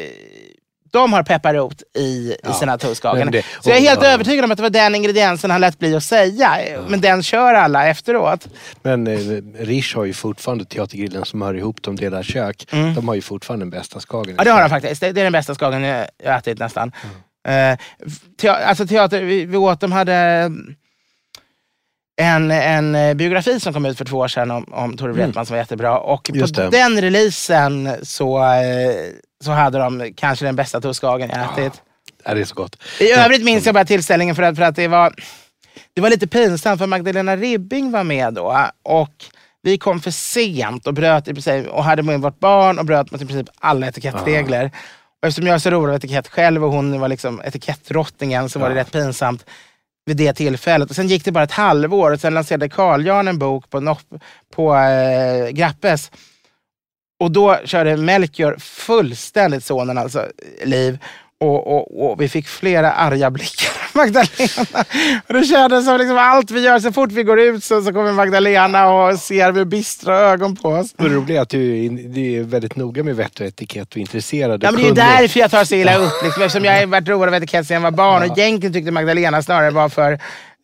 [SPEAKER 1] de har pepparrot i, i
[SPEAKER 2] Ja,
[SPEAKER 1] sina toastkagen.
[SPEAKER 2] men det-
[SPEAKER 1] Så jag är helt
[SPEAKER 2] och- ja.
[SPEAKER 1] övertygad om att det var den ingrediensen han lät bli att säga. Men den kör alla efteråt.
[SPEAKER 2] Men eh, Rish har ju fortfarande Teatergrillen som hör ihop de delar kök. De har ju fortfarande den bästa skagen.
[SPEAKER 1] Mm. Ja det har han faktiskt. Det, det är den bästa skagen jag jag ätit nästan. Eh, te, alltså teater, vi, vi åt, de hade en, en eh, biografi som kom ut för två år sedan om, om Tore Wretman som var jättebra. Och på
[SPEAKER 2] Just det.
[SPEAKER 1] den releasen så, eh, så hade de kanske den bästa toastkagen jag ätit.
[SPEAKER 2] Ja, det är så gott.
[SPEAKER 1] I övrigt minns jag bara tillställningen för att, för att det, var, det var lite pinsamt för Magdalena Ribbing var med då. Och vi kom för sent och bröt i princip, och hade med vårt barn och bröt mot i princip alla etikettregler. Och eftersom jag är så rolig av etikett själv och hon var liksom etikettdrottningen så var det rätt pinsamt vid det tillfället. Och sen gick det bara ett halvår och sen lanserade Carl Jan en bok på, Nopp, på eh, Grappes. Och då körde Melchior fullständigt sonen alltså, eh, liv. Och, och, och vi fick flera arga blickar av Magdalena. Och det kändes som liksom allt vi gör, så fort vi går ut så, så kommer Magdalena och ser med bistra ögon på oss.
[SPEAKER 2] Det roliga är att du är, väldigt noga med vett och etikett och intresserad.
[SPEAKER 1] Ja, men det är
[SPEAKER 2] kunnig.
[SPEAKER 1] därför jag tar så illa upp. Liksom, eftersom jag har varit road av etikett sedan jag var barn. Och egentligen tyckte Magdalena snarare var för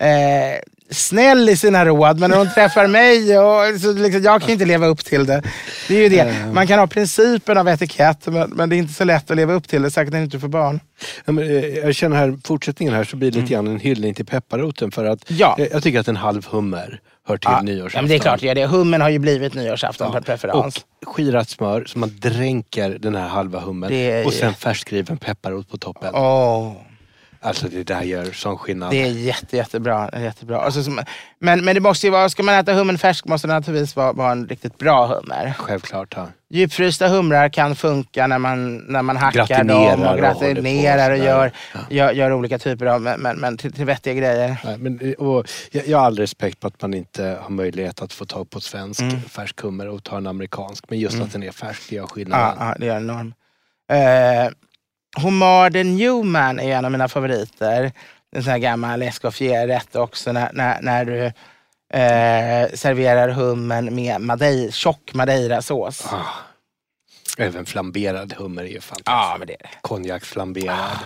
[SPEAKER 1] eh, snäll i sina råd. Men när hon träffar mig, och, så liksom, jag kan inte leva upp till det. Det är ju det. Man kan ha principen av etikett, men, men det är inte så lätt att leva upp till det. Säkert när du inte får barn.
[SPEAKER 2] Ja, men, eh, jag känner här, fortsättningen här så blir det lite grann en hyllning till pepparroten för att
[SPEAKER 1] Ja.
[SPEAKER 2] eh, jag tycker att en halv hummer hör till
[SPEAKER 1] Ja,
[SPEAKER 2] nyårsafton.
[SPEAKER 1] ja, men det är klart det gör det. Hummen har ju blivit nyårsafton per preferens.
[SPEAKER 2] Och skirat smör så man dränker den här halva hummen och sen färskriven pepparrot på toppen.
[SPEAKER 1] Åh.
[SPEAKER 2] Alltså det där gör sån skillnad.
[SPEAKER 1] Det är jätte, jättebra. jättebra. Alltså, som- men, men det måste ju vara, ska man äta hummen färsk måste det naturligtvis vara, vara en riktigt bra hummer.
[SPEAKER 2] Självklart. Ja.
[SPEAKER 1] Djupfrysta humrar kan funka när man, när man hackar
[SPEAKER 2] Gratinerar
[SPEAKER 1] dem
[SPEAKER 2] och
[SPEAKER 1] och gratinerar och
[SPEAKER 2] på
[SPEAKER 1] gör,
[SPEAKER 2] sådär.
[SPEAKER 1] gör, gör olika typer av, men, men, men till, till vettiga grejer.
[SPEAKER 2] Nej, men, och jag, jag har all respekt på att man inte har möjlighet att få tag på svensk
[SPEAKER 1] Mm.
[SPEAKER 2] färsk hummer och ta en amerikansk. Men just att den är färsk, det gör
[SPEAKER 1] Ja,
[SPEAKER 2] skillnaden.
[SPEAKER 1] ja, det gör en enorm. Uh, Homard the Newman är en av mina favoriter. En sån här gammal escoffier-rätt också när, när, när du eh, serverar hummen med madeira, tjock madeirasås.
[SPEAKER 2] Ah. Även flamberad hummer är ju fantastiskt.
[SPEAKER 1] Ja, men det är det.
[SPEAKER 2] Konjaksflamberad.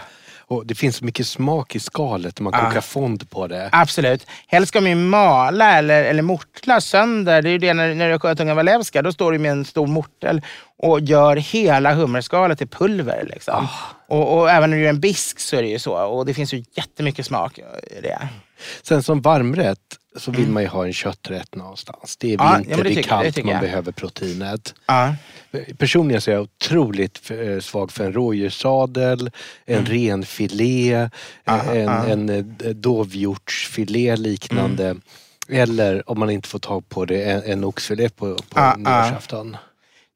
[SPEAKER 2] Och det finns så mycket smak i skalet när man
[SPEAKER 1] Ah.
[SPEAKER 2] kokar fond på det.
[SPEAKER 1] Absolut. Helst ska man ju mala eller, eller mortla sönder. Det är ju det när, när du sköt unga walewska. Då står du med en stor mortel och gör hela hummerskalet till pulver. Liksom. Och, och även när du gör en bisk så är det ju så. Och det finns ju jättemycket smak i det.
[SPEAKER 2] Sen som varmrätt så vill man ju ha en kötträtt någonstans. Det är
[SPEAKER 1] Mm. Ja,
[SPEAKER 2] vinter,
[SPEAKER 1] ja, det
[SPEAKER 2] det är kallt, man
[SPEAKER 1] jag.
[SPEAKER 2] behöver proteinet.
[SPEAKER 1] Ja.
[SPEAKER 2] Personligen så är jag otroligt eh, svag för en rådjurssadel, en
[SPEAKER 1] Mm.
[SPEAKER 2] renfilé, eh, en, en eh, dovhjortsfilé liknande.
[SPEAKER 1] Mm.
[SPEAKER 2] Eller om man inte får tag på det, en, en oxfilé på, på
[SPEAKER 1] Ja,
[SPEAKER 2] nyårsafton.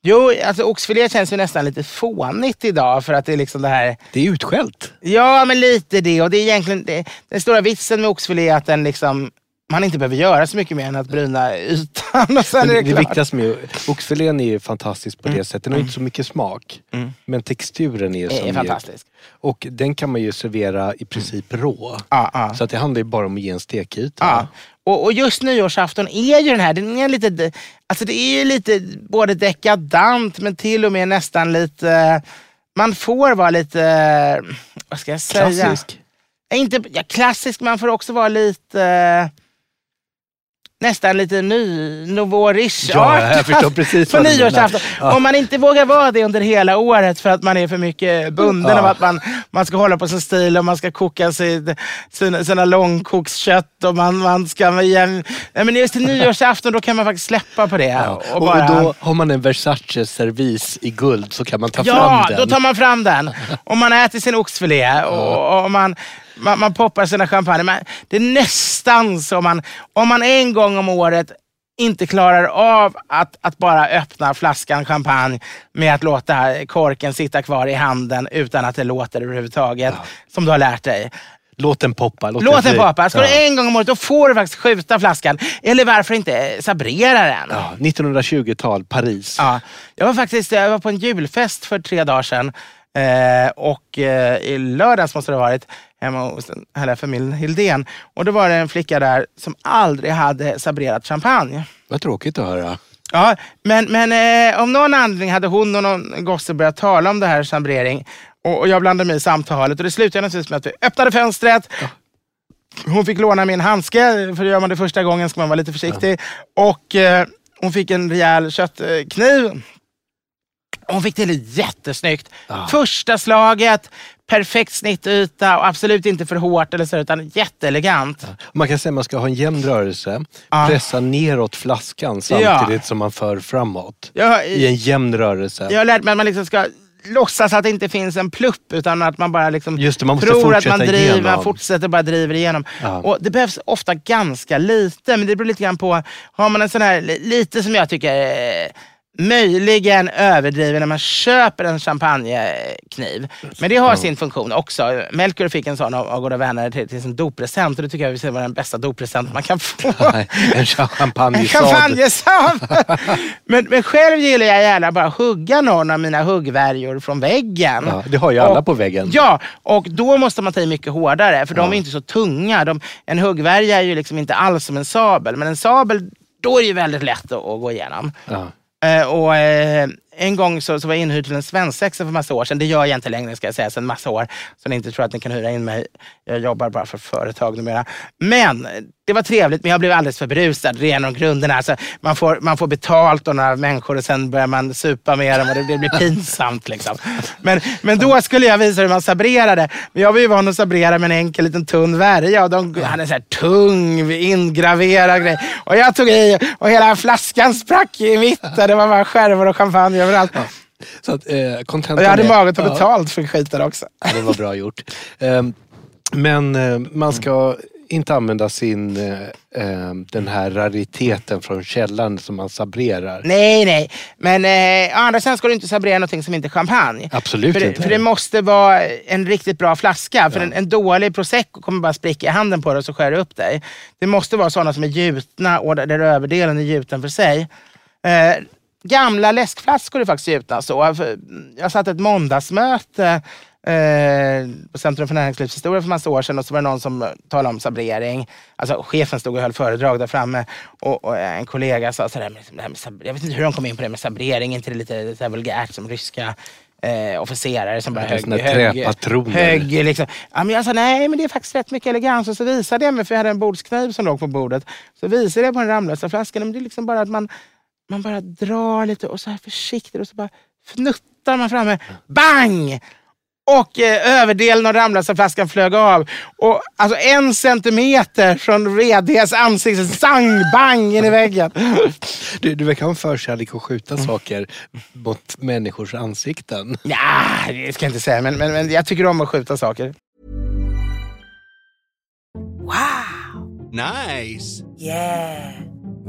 [SPEAKER 1] Jo, alltså oxfilé känns ju nästan lite fånigt idag för att det är liksom det här...
[SPEAKER 2] Det är utskällt.
[SPEAKER 1] Ja, men lite det. Och det är egentligen det, den stora vitsen med oxfilé är att den liksom, man inte behöver göra så mycket mer än att bryna ytan och sen
[SPEAKER 2] Men
[SPEAKER 1] är
[SPEAKER 2] det,
[SPEAKER 1] det
[SPEAKER 2] det viktigaste med oxfilén är ju fantastisk på det sättet. Den har inte så mycket smak.
[SPEAKER 1] Mm.
[SPEAKER 2] Men texturen är ju
[SPEAKER 1] Det är
[SPEAKER 2] mjuk.
[SPEAKER 1] fantastisk.
[SPEAKER 2] Och den kan man ju servera i princip rå.
[SPEAKER 1] Ja, ja.
[SPEAKER 2] Så att det handlar ju bara om att ge en stekyta.
[SPEAKER 1] Ja. Och, och just nyårsafton är ju den här, den är lite, alltså det är ju lite både dekadant men till och med nästan lite, man får vara lite, vad ska jag säga?
[SPEAKER 2] Klassisk.
[SPEAKER 1] Inte, ja, klassisk, man får också vara lite, nästan lite ny, novorish
[SPEAKER 2] Ja, jag förstår precis
[SPEAKER 1] på nyårsafton.
[SPEAKER 2] Ja.
[SPEAKER 1] Om man inte vågar vara det under hela året för att man är för mycket bunden
[SPEAKER 2] Ja.
[SPEAKER 1] av att man, man ska hålla på sin stil och man ska koka sin, sina, sina långkokskött och man, man ska... Igen, nej, men just till nyårsafton då kan man faktiskt släppa på det.
[SPEAKER 2] Ja.
[SPEAKER 1] Och
[SPEAKER 2] Och,
[SPEAKER 1] bara,
[SPEAKER 2] då har man en Versace-servis i guld så kan man ta
[SPEAKER 1] ja,
[SPEAKER 2] fram den.
[SPEAKER 1] då tar man fram den. Och man äter sin oxfilé och, och man, man, man poppar sina champagne. Men det är nästan så man, om man en gång om året inte klarar av att, att bara öppna flaskan champagne med att låta korken sitta kvar i handen utan att det låter överhuvudtaget, som du har lärt dig.
[SPEAKER 2] Låt den poppa. Låt,
[SPEAKER 1] Låt den
[SPEAKER 2] fly.
[SPEAKER 1] poppa. Ska
[SPEAKER 2] ja.
[SPEAKER 1] du en gång om året, då får du faktiskt skjuta flaskan. Eller varför inte sabrera den?
[SPEAKER 2] Ja, 1920-tal, Paris.
[SPEAKER 1] Ja, jag var faktiskt jag var på en julfest för tre dagar sedan. Eh, och eh, i lördags måste det ha varit hemma hos den härliga familjen Hildén. Och då var det en flicka där som aldrig hade sabrerat champagne.
[SPEAKER 2] Vad tråkigt att höra.
[SPEAKER 1] Ja, men, men eh, om någon anledning hade hon och någon gosse börjat tala om det här sabrering. Och, och jag blandade mig i samtalet och det slutade naturligtvis med att vi öppnade fönstret. Hon fick låna min handske, för gör man det första gången ska man vara lite försiktig. Och eh, hon fick en rejäl köttkniv. Hon fick till det jättesnyggt.
[SPEAKER 2] Ja.
[SPEAKER 1] Första slaget, perfekt snittyta och absolut inte för hårt eller så, utan jätteelegant.
[SPEAKER 2] Man kan säga att man ska ha en jämn rörelse,
[SPEAKER 1] Ja.
[SPEAKER 2] pressa neråt flaskan samtidigt som man för framåt.
[SPEAKER 1] Jag,
[SPEAKER 2] I en jämn rörelse.
[SPEAKER 1] Jag har lärt mig att man liksom ska låtsas att det inte finns en plupp utan att man bara liksom
[SPEAKER 2] Just det, man måste
[SPEAKER 1] tror att man driver, man
[SPEAKER 2] igenom.
[SPEAKER 1] fortsätter bara driver igenom.
[SPEAKER 2] Ja.
[SPEAKER 1] Och det behövs ofta ganska lite, men det beror lite grann på, har man en sån här, li- lite som jag tycker eh, möjligen överdriven när man köper en champagnekniv. Men det har sin funktion också. Melker fick en sån av, goda vänner till, till sin doppresent och det tycker jag var den bästa doppresent man kan få.
[SPEAKER 2] En champagne
[SPEAKER 1] En champagnesam! men, men själv gillar jag gärna bara hugga någon av mina huggvärjor från väggen.
[SPEAKER 2] Ja, det har ju alla
[SPEAKER 1] Och-
[SPEAKER 2] på väggen.
[SPEAKER 1] Ja, och då måste man ta i mycket hårdare för de
[SPEAKER 2] Ja.
[SPEAKER 1] är inte så tunga. De, en huggvärja är ju liksom inte alls som en sabel, men en sabel då är det ju väldigt lätt att, att gå igenom.
[SPEAKER 2] Ja.
[SPEAKER 1] Eh, och eh, en gång så, så var jag inhyrd till en svensexa för massa år sedan. Det gör jag inte längre ska jag säga, sedan massa år. Så ni inte tror att ni kan hyra in mig. Jag jobbar bara för företag numera. Men det var trevligt, men jag blev alldeles för berusad. Det är en av grunderna. Alltså, man, får, man får betalt av några människor och sen börjar man supa med dem och det, det blir pinsamt. Liksom. Men, men då skulle jag visa hur man sabrerade. Men jag var ju van att sabrera med en enkel liten tunn värja och de hade så här tung ingraverad grej. Och jag tog i och hela flaskan sprack i mitten. Det var bara skärvor och champagne överallt.
[SPEAKER 2] Så att, eh,
[SPEAKER 1] jag hade
[SPEAKER 2] är-
[SPEAKER 1] mage att
[SPEAKER 2] Ja.
[SPEAKER 1] betalt för skiten också.
[SPEAKER 2] Ja, det var bra gjort. Ehm, Men eh, man ska inte använda sin, eh, eh, den här rariteten från källan som man sabrerar.
[SPEAKER 1] Nej, nej. Men eh, å andra sidan ska du inte sabrera någonting som inte är champagne.
[SPEAKER 2] Absolut
[SPEAKER 1] för det,
[SPEAKER 2] inte.
[SPEAKER 1] För det måste vara en riktigt bra flaska. För en, en dålig prosecco kommer bara spricka i handen på dig och så skär det upp dig. Det måste vara sådana som är gjutna och där där överdelen är gjuten för sig. Eh, gamla läskflaskor är faktiskt gjutna så. Jag satt ett måndagsmöte eh, på Centrum för näringslivshistoria för massa år sedan och så var det någon som talade om sabrering. Alltså chefen stod och höll föredrag där framme och, och en kollega sa sådär, men det här med jag vet inte hur de kom in på det med sabrering, inte det lite så här vulgärt som ryska eh, officerare som bara högg,
[SPEAKER 2] träpatroner.
[SPEAKER 1] högg liksom. ja, men Jag sa nej men det är faktiskt rätt mycket elegans och så visade jag mig, för jag hade en bordskniv som låg på bordet, så visade jag på den Ramlösa flaskan, men det är liksom bara att man, man bara drar lite och så här försiktigt och så bara fnuttar man framme, bang! Och eh, överdelen av Ramlösa-flaskan flög av. Och alltså en centimeter från VDs ansikte, sang, bang in i väggen.
[SPEAKER 2] Du, du verkar ha en förkärlek att skjuta
[SPEAKER 1] Mm.
[SPEAKER 2] saker mot människors ansikten.
[SPEAKER 1] Ja, det ska jag inte säga, men, men, men jag tycker om att skjuta saker.
[SPEAKER 3] Nice.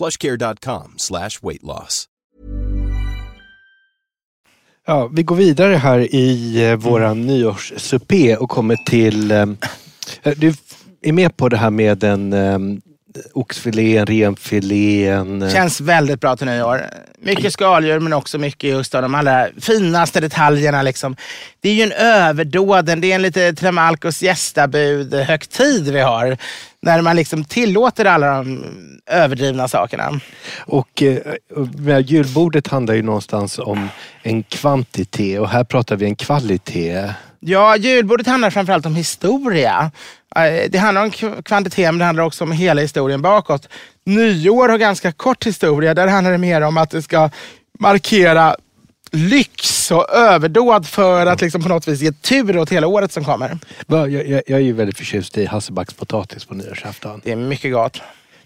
[SPEAKER 3] plushcare.com slash weight loss.
[SPEAKER 2] Ja, vi går vidare här i eh, våran nyårssupé och kommer till... Eh, du är med på det här med den eh, oxfilén, renfilén. eh,
[SPEAKER 1] Känns väldigt bra till nyår. Mycket skaldjur men också mycket just av de allra finaste detaljerna. Liksom. Det är ju en överdåden, det är en lite Tremalcos gästabud högtid vi har. När man liksom tillåter alla de överdrivna sakerna.
[SPEAKER 2] Och eh, med julbordet handlar ju någonstans om en kvantitet och här pratar vi en kvalitet.
[SPEAKER 1] Ja, julbordet handlar framförallt om historia. Eh, Det handlar om kv- kvantitet men det handlar också om hela historien bakåt. Nyår har ganska kort historia. Där handlar det mer om att det ska markera lyx och överdåd för att liksom på något vis ge tur åt hela året som kommer.
[SPEAKER 2] Jag, jag, jag är ju väldigt förtjust i Hasselbackspotatis på nyårsafton.
[SPEAKER 1] Det är mycket gott.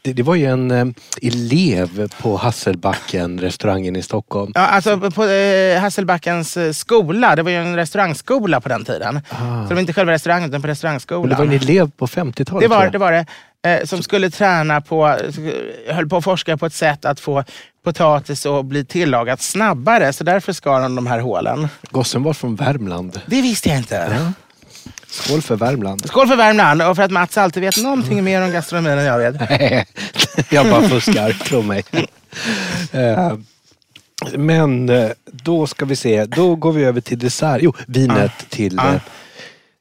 [SPEAKER 2] Det, det var ju en eh, elev på Hasselbacken, restaurangen i Stockholm.
[SPEAKER 1] Ja, alltså på eh, Hasselbackens eh, skola, det var ju en restaurangskola på den tiden. Så det var inte själva restaurangen utan på
[SPEAKER 2] Men
[SPEAKER 1] restaurangskolan.
[SPEAKER 2] det var en elev på 50-talet
[SPEAKER 1] Det var det. Var det eh, som skulle träna på, höll på att forska på ett sätt att få potatis att bli tillagat snabbare. Så därför skar de de här hålen.
[SPEAKER 2] Gossen var från Värmland.
[SPEAKER 1] Det visste jag inte.
[SPEAKER 2] Skål för Värmland.
[SPEAKER 1] Skål för Värmland och för att Mats alltid vet någonting mer om gastronomin än jag vet.
[SPEAKER 2] jag bara fuskar, tro mig. Eh, Men eh, då ska vi se, då går vi över till dessert. Jo, vinet till...
[SPEAKER 1] Ja.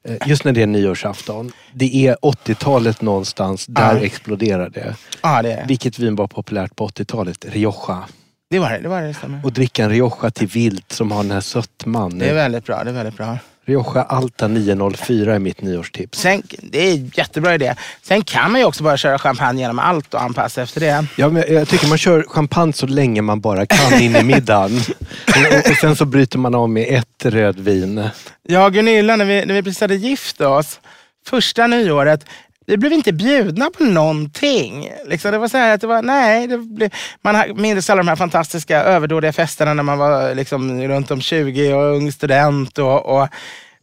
[SPEAKER 2] eh, Just när det är nyårsafton. Det är 80-talet någonstans, där
[SPEAKER 1] Ja.
[SPEAKER 2] exploderar det.
[SPEAKER 1] Ja, det,
[SPEAKER 2] Vilket vin var populärt på 80-talet? Rioja.
[SPEAKER 1] det var det. Det, var det, det stämmer.
[SPEAKER 2] Och dricka en Rioja till vilt som har den här sötman.
[SPEAKER 1] Det är väldigt bra. Det är väldigt bra.
[SPEAKER 2] Rioja Alta 904 är mitt nyårstips.
[SPEAKER 1] Sen, det är en jättebra idé. Sen kan man ju också bara köra champagne genom allt och anpassa efter det.
[SPEAKER 2] Ja, men jag tycker man kör champagne så länge man bara kan in i middagen. och, och sen så bryter man av med ett rödvin.
[SPEAKER 1] Jag och Gunilla, när vi, när vi precis hade gift oss, första nyåret, vi blev inte bjudna på någonting. Liksom det var så här att det var, nej, det blev, man minns alla de här fantastiska överdådiga festerna när man var liksom runt om 20 och ung student. Och, och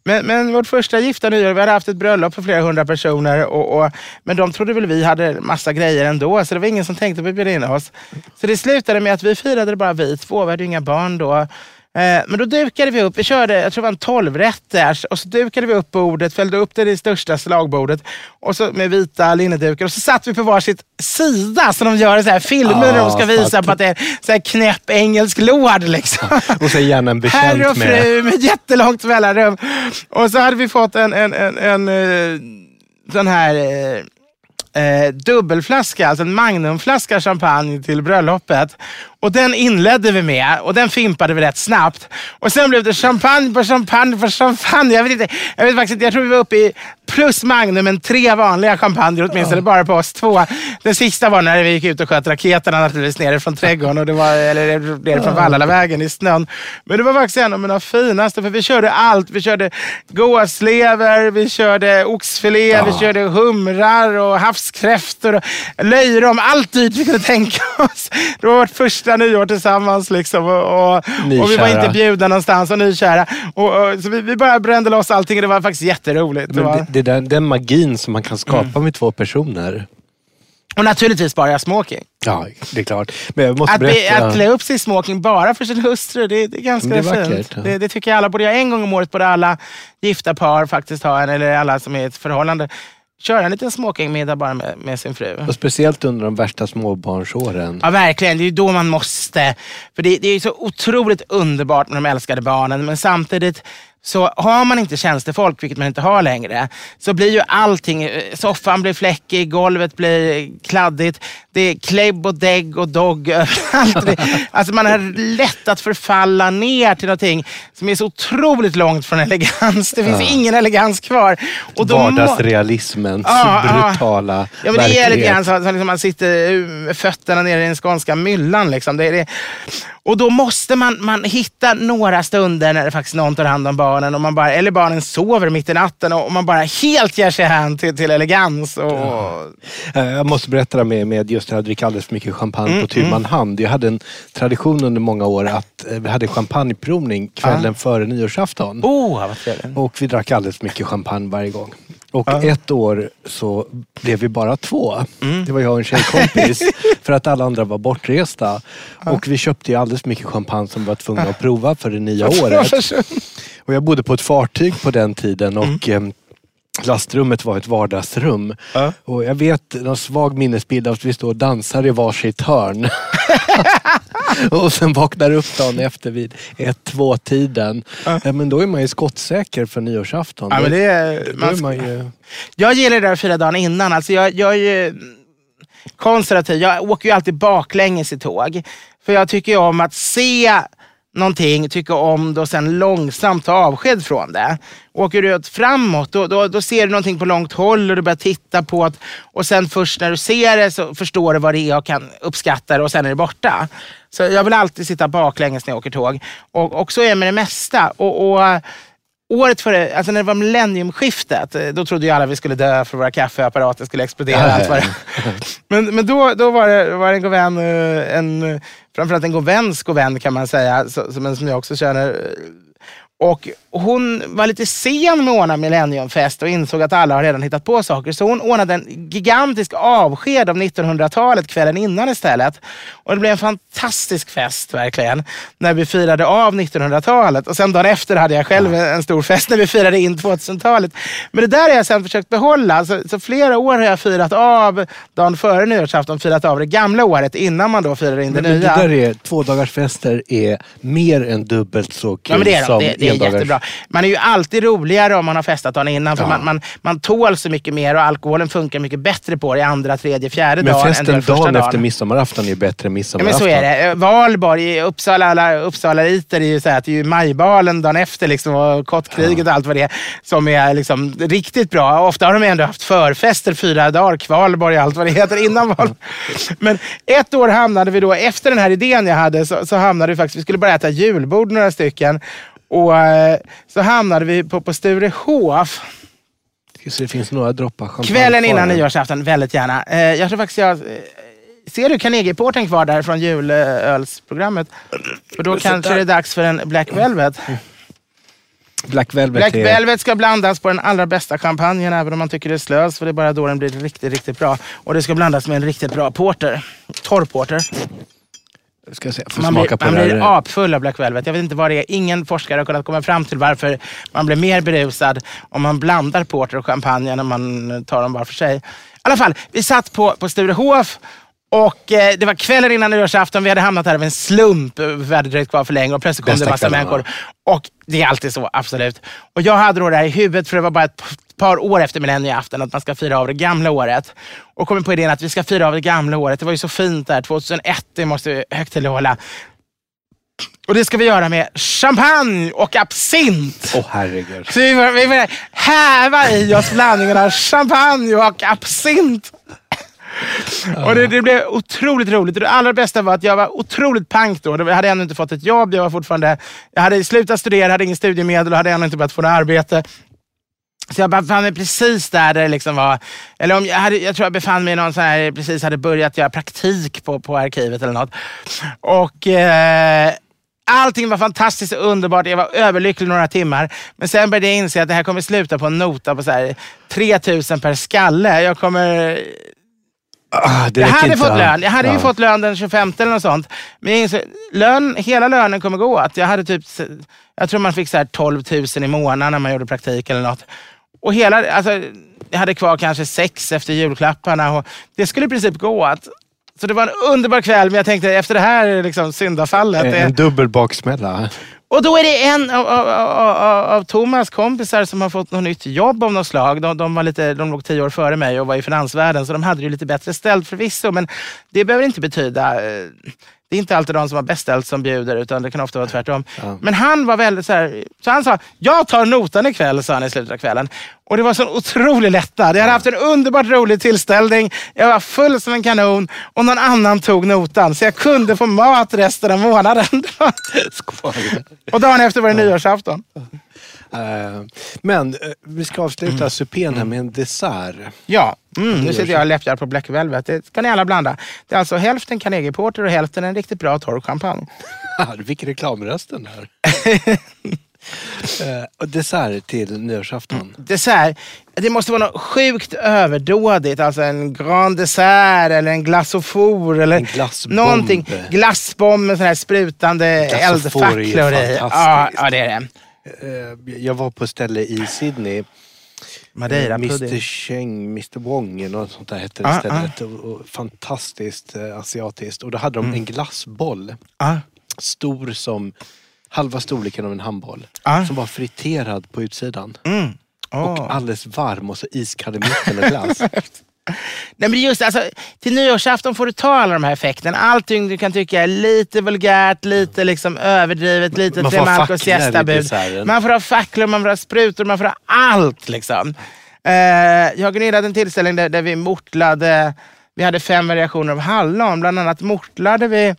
[SPEAKER 1] men, men vårt första gifta nyår, vi hade haft ett bröllop för flera hundra personer. Och, och, men de trodde väl vi hade massa grejer ändå, så det var ingen som tänkte på att bjuda in oss. Så det slutade med att vi firade det bara vi två, vi hade inga barn då. Eh, men då dukade vi upp, vi körde, jag tror det var en tolvrätters och så dukade vi upp bordet, fällde upp det i det största slagbordet och så med vita linnedukar och så satt vi på varsitt sida som de gör i så här filmer ah, när de ska visa fatt. på att det är så här knäpp engelsk lord. Liksom.
[SPEAKER 2] Och så gärna en bekänt
[SPEAKER 1] Herr och fru med, med jättelångt mellanrum. Och så hade vi fått en, en, en, en, en eh, sån här eh, dubbelflaska, alltså en magnumflaska champagne till bröllopet. Och den inledde vi med och den fimpade vi rätt snabbt. Och sen blev det champagne på champagne på champagne. Jag vet, inte, jag vet faktiskt inte, jag tror vi var uppe i plus Magnum, men tre vanliga champagner åtminstone, ja. bara på oss två. Den sista var när vi gick ut och sköt raketerna naturligtvis nere från trädgården, och det var, eller nere från Vallalavägen i snön. Men det var faktiskt en av mina finaste, för vi körde allt. Vi körde gåslever, vi körde oxfilé, ja. vi körde humrar och havskräftor, och löjrom, allt dit vi kunde tänka oss. Det var vårt första nyår tillsammans liksom, och, och, och vi var inte bjudna någonstans och nykära. Och, och, så vi, vi bara brände loss allting och det var faktiskt jätteroligt.
[SPEAKER 2] Men det, är den magin som man kan skapa mm. med två personer.
[SPEAKER 1] Och naturligtvis bara smoking.
[SPEAKER 2] Ja, det är klart. Men jag måste
[SPEAKER 1] att,
[SPEAKER 2] berätta.
[SPEAKER 1] att klä upp sig i smoking bara för sin hustru, det, det är ganska det är fint. Vackert, ja. det, det, tycker jag alla borde göra. En gång om året borde alla gifta par faktiskt ha en, eller alla som är i ett förhållande, köra en liten smokingmiddag bara med, med, sin fru.
[SPEAKER 2] Och speciellt under de värsta småbarnsåren.
[SPEAKER 1] Ja, verkligen. Det är ju då man måste. För det, det är så otroligt underbart med de älskade barnen, men samtidigt så har man inte tjänstefolk, vilket man inte har längre, så blir ju allting, eh, soffan blir fläckig, golvet blir kladdigt, det är kläbb och dägg och dogg överallt. alltså man har lätt att förfalla ner till någonting som är så otroligt långt från elegans. Det finns ja. ingen elegans kvar.
[SPEAKER 2] Och Vardagsrealismens ja, brutala ja.
[SPEAKER 1] men Det är lite grann så att man sitter med fötterna nere i den skånska myllan. Liksom. Det, det, och då måste man, man hitta några stunder när det faktiskt någon tar hand om barnen, och man bara, eller barnen sover mitt i natten och man bara helt ger sig hän till, till elegans. Och... Ja.
[SPEAKER 2] Jag måste berätta med, med just det att dricka alldeles för mycket champagne mm, på tu mm. hand. Jag hade en tradition under många år att eh, vi hade champagneprovning kvällen ah. före nyårsafton.
[SPEAKER 1] Oh, vad trevligt.
[SPEAKER 2] Och vi drack alldeles för mycket champagne varje gång. Och ja. ett år så blev vi bara två. Mm. Det var jag och en tjejkompis. för att alla andra var bortresta. Ja. Och vi köpte ju alldeles mycket champagne som var tvungna att prova för det nya året. Och jag bodde på ett fartyg på den tiden och mm. Ehm, Lastrummet var ett vardagsrum. Ja. Och jag vet en svag minnesbild av att vi står och dansar i varsitt hörn. och sen vaknar upp dagen efter vid ett, två tiden. Ja. Men då är man ju skottsäker för nyårsafton.
[SPEAKER 1] Ja, men det är, man, är man ju... Jag gillar det där fyra dagar innan. Alltså jag, jag är ju konservativ. Jag åker ju alltid baklänges i tåg. För jag tycker om att se någonting, tycker om det och sen långsamt ta avsked från det. Åker du framåt, då, då, då, ser du någonting på långt håll och du börjar titta på det. Och sen först när du ser det så förstår du vad det är och kan uppskatta det och sen är det borta. Så jag vill alltid sitta baklänges när jag åker tåg. Och, och så är det med det mesta. Och, och året före, alltså när det var millenniumskiftet, då trodde ju alla vi skulle dö för våra kaffeapparater skulle explodera. Allt vad men men då, då var det, var det en god vän, eh, en, framförallt en god väns god vän kan man säga, som, som jag också känner eh, och hon var lite sen med att ordna millenniumfest och insåg att alla har redan hittat på saker. Så hon ordnade en gigantisk avsked av 1900-talet kvällen innan istället. Och det blev en fantastisk fest verkligen. När vi firade av 1900-talet. Och sen dagen efter hade jag själv en stor fest när vi firade in 2000-talet. Men det där har jag sen försökt behålla. Så, så flera år har jag firat av dagen före nyårsafton, firat av det gamla året innan man då firar in det
[SPEAKER 2] men,
[SPEAKER 1] nya.
[SPEAKER 2] Men det där är, två dagars fester är mer än dubbelt så kul ja,
[SPEAKER 1] men det
[SPEAKER 2] som
[SPEAKER 1] det, det är jättebra. Man är ju alltid roligare om man har festat dagen innan. För ja. man, man, man tål så mycket mer och alkoholen funkar mycket bättre på det andra, tredje, fjärde
[SPEAKER 2] men
[SPEAKER 1] dagen.
[SPEAKER 2] Men festen dagen efter midsommarafton är bättre än midsommarafton.
[SPEAKER 1] Ja, men så är det. Valborg, Uppsala, alla Uppsala-riter är ju så här att det är ju majbalen dagen efter liksom, och kottkriget ja. och allt vad det är som är liksom, riktigt bra. Ofta har de ändå haft förfester fyra dagar, kvalborg och allt vad det heter innan val. Men ett år hamnade vi då, efter den här idén jag hade, så, så hamnade vi faktiskt, vi skulle bara äta julbord några stycken. Och eh, så hamnade vi på, på Sturehof.
[SPEAKER 2] Så det finns några droppar champagne
[SPEAKER 1] Kvällen innan nyårsafton, väldigt gärna. Eh, jag tror faktiskt jag... Eh, ser du Carnegie-porten kvar där från julölsprogrammet? För då kanske det är dags för en Black Velvet.
[SPEAKER 2] Black Velvet
[SPEAKER 1] Black
[SPEAKER 2] är...
[SPEAKER 1] Velvet ska blandas på den allra bästa champagnen, även om man tycker det är slös, för det är bara då den blir riktigt, riktigt bra. Och det ska blandas med en riktigt bra porter. Torr porter.
[SPEAKER 2] Ska jag se, får
[SPEAKER 1] Man,
[SPEAKER 2] smaka
[SPEAKER 1] blir,
[SPEAKER 2] på
[SPEAKER 1] man
[SPEAKER 2] det
[SPEAKER 1] blir apfull av Black Velvet. Jag vet inte vad det är. Ingen forskare har kunnat komma fram till varför man blir mer berusad om man blandar porter och champagne än om man tar dem var för sig. I alla fall, vi satt på, på Sturehof och eh, det var kvällen innan nyårsafton. Vi hade hamnat här av en slump. Vi hade dröjt kvar för länge och plötsligt kom
[SPEAKER 2] Bästa
[SPEAKER 1] det en massa människor. Och det är alltid så, absolut. Och jag hade då det här i huvudet, för det var bara ett par år efter millennieafton, att man ska fira av det gamla året. Och kom på idén att vi ska fira av det gamla året. Det var ju så fint där, 2001, det måste vi högtidlighålla. Och det ska vi göra med champagne och absint.
[SPEAKER 2] Åh herregud.
[SPEAKER 1] Så vi får, vi får häva i oss blandningen av champagne och absint. Och det, det blev otroligt roligt. Det allra bästa var att jag var otroligt pank då. Jag hade ännu inte fått ett jobb. Jag, var fortfarande, jag hade slutat studera, hade ingen studiemedel och hade ännu inte börjat få något arbete. Så jag befann mig precis där det liksom var, eller om jag, hade, jag tror jag befann mig i någon sån här, precis hade börjat göra praktik på, på arkivet eller något. Och eh, allting var fantastiskt och underbart. Jag var överlycklig några timmar. Men sen började jag inse att det här kommer sluta på en nota på så här 3000 per skalle. Jag kommer
[SPEAKER 2] Ah,
[SPEAKER 1] jag hade
[SPEAKER 2] inte.
[SPEAKER 1] fått lön. Jag hade ju
[SPEAKER 2] Ja.
[SPEAKER 1] fått lön den 25 eller något sånt. Men jag insåg, lön, hela lönen kommer gå åt. Jag hade typ, jag tror man fick så här 12 000 i månaden när man gjorde praktik eller något. Och hela, alltså, jag hade kvar kanske sex efter julklapparna. Och det skulle i princip gå åt. Så det var en underbar kväll, men jag tänkte efter det här liksom, syndafallet.
[SPEAKER 2] En, en dubbel baksmälla.
[SPEAKER 1] och då är det en av, av, av, av, Thomas kompisar som har fått något nytt jobb av något slag. De, de, var lite, de låg tio år före mig och var i finansvärlden, så de hade det ju lite bättre ställt förvisso. Men det behöver inte betyda... Det är inte alltid de som har bäst ställt som bjuder, utan det kan ofta vara tvärtom. Men han var väldigt så här, så han sa, jag tar notan ikväll, sa han i slutet av kvällen. Och det var så otrolig lättnad. Jag hade haft en underbart rolig tillställning. Jag var full som en kanon och någon annan tog notan. Så jag kunde få mat resten av månaden. Och dagen efter var det nyårsafton.
[SPEAKER 2] Eh, Men eh, vi ska avsluta supén här med en dessert.
[SPEAKER 1] Ja, mm, nu sitter jag och läppjar på Black Velvet. Det ska ni alla blanda. Det är alltså hälften Carnegie Porter och hälften en riktigt bra torr champagne.
[SPEAKER 2] Du fick reklamrösten här. Eh, och dessert till nyårsafton.
[SPEAKER 1] Dessert, det måste vara något sjukt överdådigt. Alltså en Grand Dessert eller en glasofor eller
[SPEAKER 2] En glassbomb.
[SPEAKER 1] någonting. Glassbomb med sån här sprutande eldfacklor i. Ja, ja, det är det.
[SPEAKER 2] Eh, Jag var på ett ställe i Sydney.
[SPEAKER 1] Madeira
[SPEAKER 2] Mr
[SPEAKER 1] pudding.
[SPEAKER 2] Cheng, Mr Wong eller något sånt där hette det
[SPEAKER 1] Ah,
[SPEAKER 2] stället. Och, och fantastiskt eh, asiatiskt. Och då hade de
[SPEAKER 1] Mm.
[SPEAKER 2] en glassboll.
[SPEAKER 1] Ja,
[SPEAKER 2] Stor som halva storleken av en handboll.
[SPEAKER 1] Ah.
[SPEAKER 2] Som var friterad på utsidan.
[SPEAKER 1] mm. Åh.
[SPEAKER 2] Och alldeles varm och så iskall i mitten och glass.
[SPEAKER 1] Nej, men just alltså, till nyårsafton får du ta alla de här effekterna. Allting du kan tycka är lite vulgärt, lite liksom överdrivet, lite
[SPEAKER 2] Man får ha
[SPEAKER 1] Tre Marcos
[SPEAKER 2] facklor i
[SPEAKER 1] gästabud. Man får ha facklor, man får ha sprutor, man får ha allt. Liksom. Eh, jag hade en tillställning där, där vi mortlade, vi hade fem variationer av hallon. Bland annat mortlade vi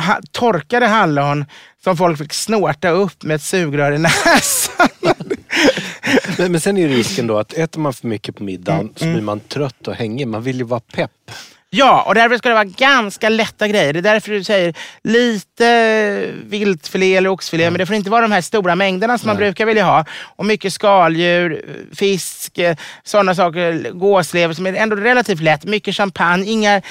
[SPEAKER 1] ha, torkade hallon som folk fick snorta upp med ett sugrör i näsan.
[SPEAKER 2] men, men sen är ju risken då att äter man för mycket på middagen
[SPEAKER 1] Mm,
[SPEAKER 2] så blir man trött och hängig. Man vill ju vara pepp.
[SPEAKER 1] Ja, och därför ska det vara ganska lätta grejer. Det är därför du säger lite viltfilé eller oxfilé, men det får inte vara de här stora mängderna som man brukar vilja ha. Och mycket skaldjur, fisk, eh, sådana saker, gåslever som är ändå relativt lätt. Mycket champagne, inga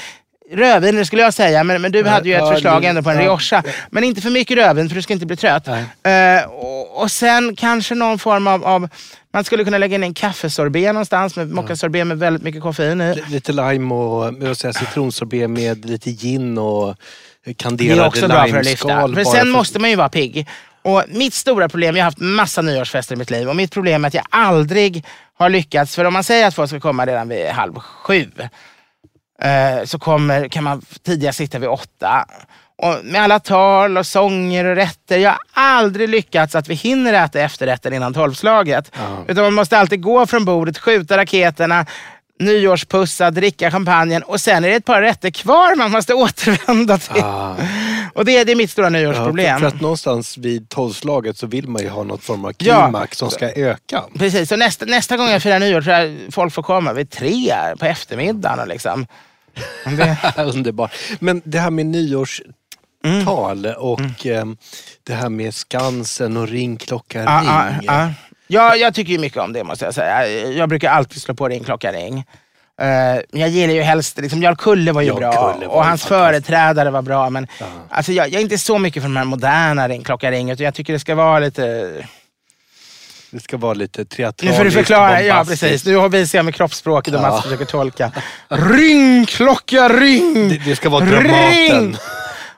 [SPEAKER 1] rödvin skulle jag säga, men, men du
[SPEAKER 2] Nej,
[SPEAKER 1] hade ju ett förslag
[SPEAKER 2] det-
[SPEAKER 1] ändå på en
[SPEAKER 2] ja.
[SPEAKER 1] rioja. Men inte för mycket rödvin för du ska inte bli trött. Eh, och, och sen kanske någon form av, av man skulle kunna lägga in en kaffesorbet någonstans, med mockasorbet med väldigt mycket koffein i.
[SPEAKER 2] Lite lime och jag säga, citronsorbet med lite gin och
[SPEAKER 1] Det
[SPEAKER 2] kanderade
[SPEAKER 1] är också bra för att lyfta.
[SPEAKER 2] limeskal.
[SPEAKER 1] För sen måste man ju vara pigg. Och mitt stora problem, jag har haft massa nyårsfester i mitt liv och mitt problem är att jag aldrig har lyckats. För om man säger att folk ska komma redan vid halv sju eh, så kommer, kan man tidigast sitta vid åtta. Och med alla tal och sånger och rätter. Jag har aldrig lyckats att vi hinner äta efterrätten innan tolvslaget. Utan man måste alltid gå från bordet, skjuta raketerna, nyårspussa, dricka champagnen och sen är det ett par rätter kvar man måste återvända till.
[SPEAKER 2] Ah.
[SPEAKER 1] Och det, det är mitt stora
[SPEAKER 2] Ja,
[SPEAKER 1] nyårsproblem.
[SPEAKER 2] för, för att någonstans vid tolvslaget så vill man ju ha något form av
[SPEAKER 1] Ja.
[SPEAKER 2] klimax som ska öka.
[SPEAKER 1] Precis, så nästa, nästa gång jag firar nyår tror jag folk får komma vid tre på eftermiddagen. Och liksom. det,
[SPEAKER 2] Underbart. Men det här med nyårstal och ehm, det här med Skansen och ringklocka
[SPEAKER 1] Ja,
[SPEAKER 2] ring.
[SPEAKER 1] ja, ja. Ja, jag tycker ju mycket om det måste jag säga. Jag brukar alltid slå på ringklocka ring. Eh, Men jag gillar ju helst, liksom, Jarl Kulle var ju
[SPEAKER 2] Jarl
[SPEAKER 1] bra
[SPEAKER 2] var
[SPEAKER 1] och hans företrädare var bra. Men alltså, jag, jag är inte så mycket för de här moderna ring utan jag tycker det ska vara lite...
[SPEAKER 2] Det ska vara lite
[SPEAKER 1] Nu
[SPEAKER 2] teatraliskt,
[SPEAKER 1] får du förklara. Ja precis, nu har vi ser med kroppsspråket och
[SPEAKER 2] Ja.
[SPEAKER 1] Mats försöker tolka. Ring, klocka, ring!
[SPEAKER 2] Det, det ska vara Dramaten.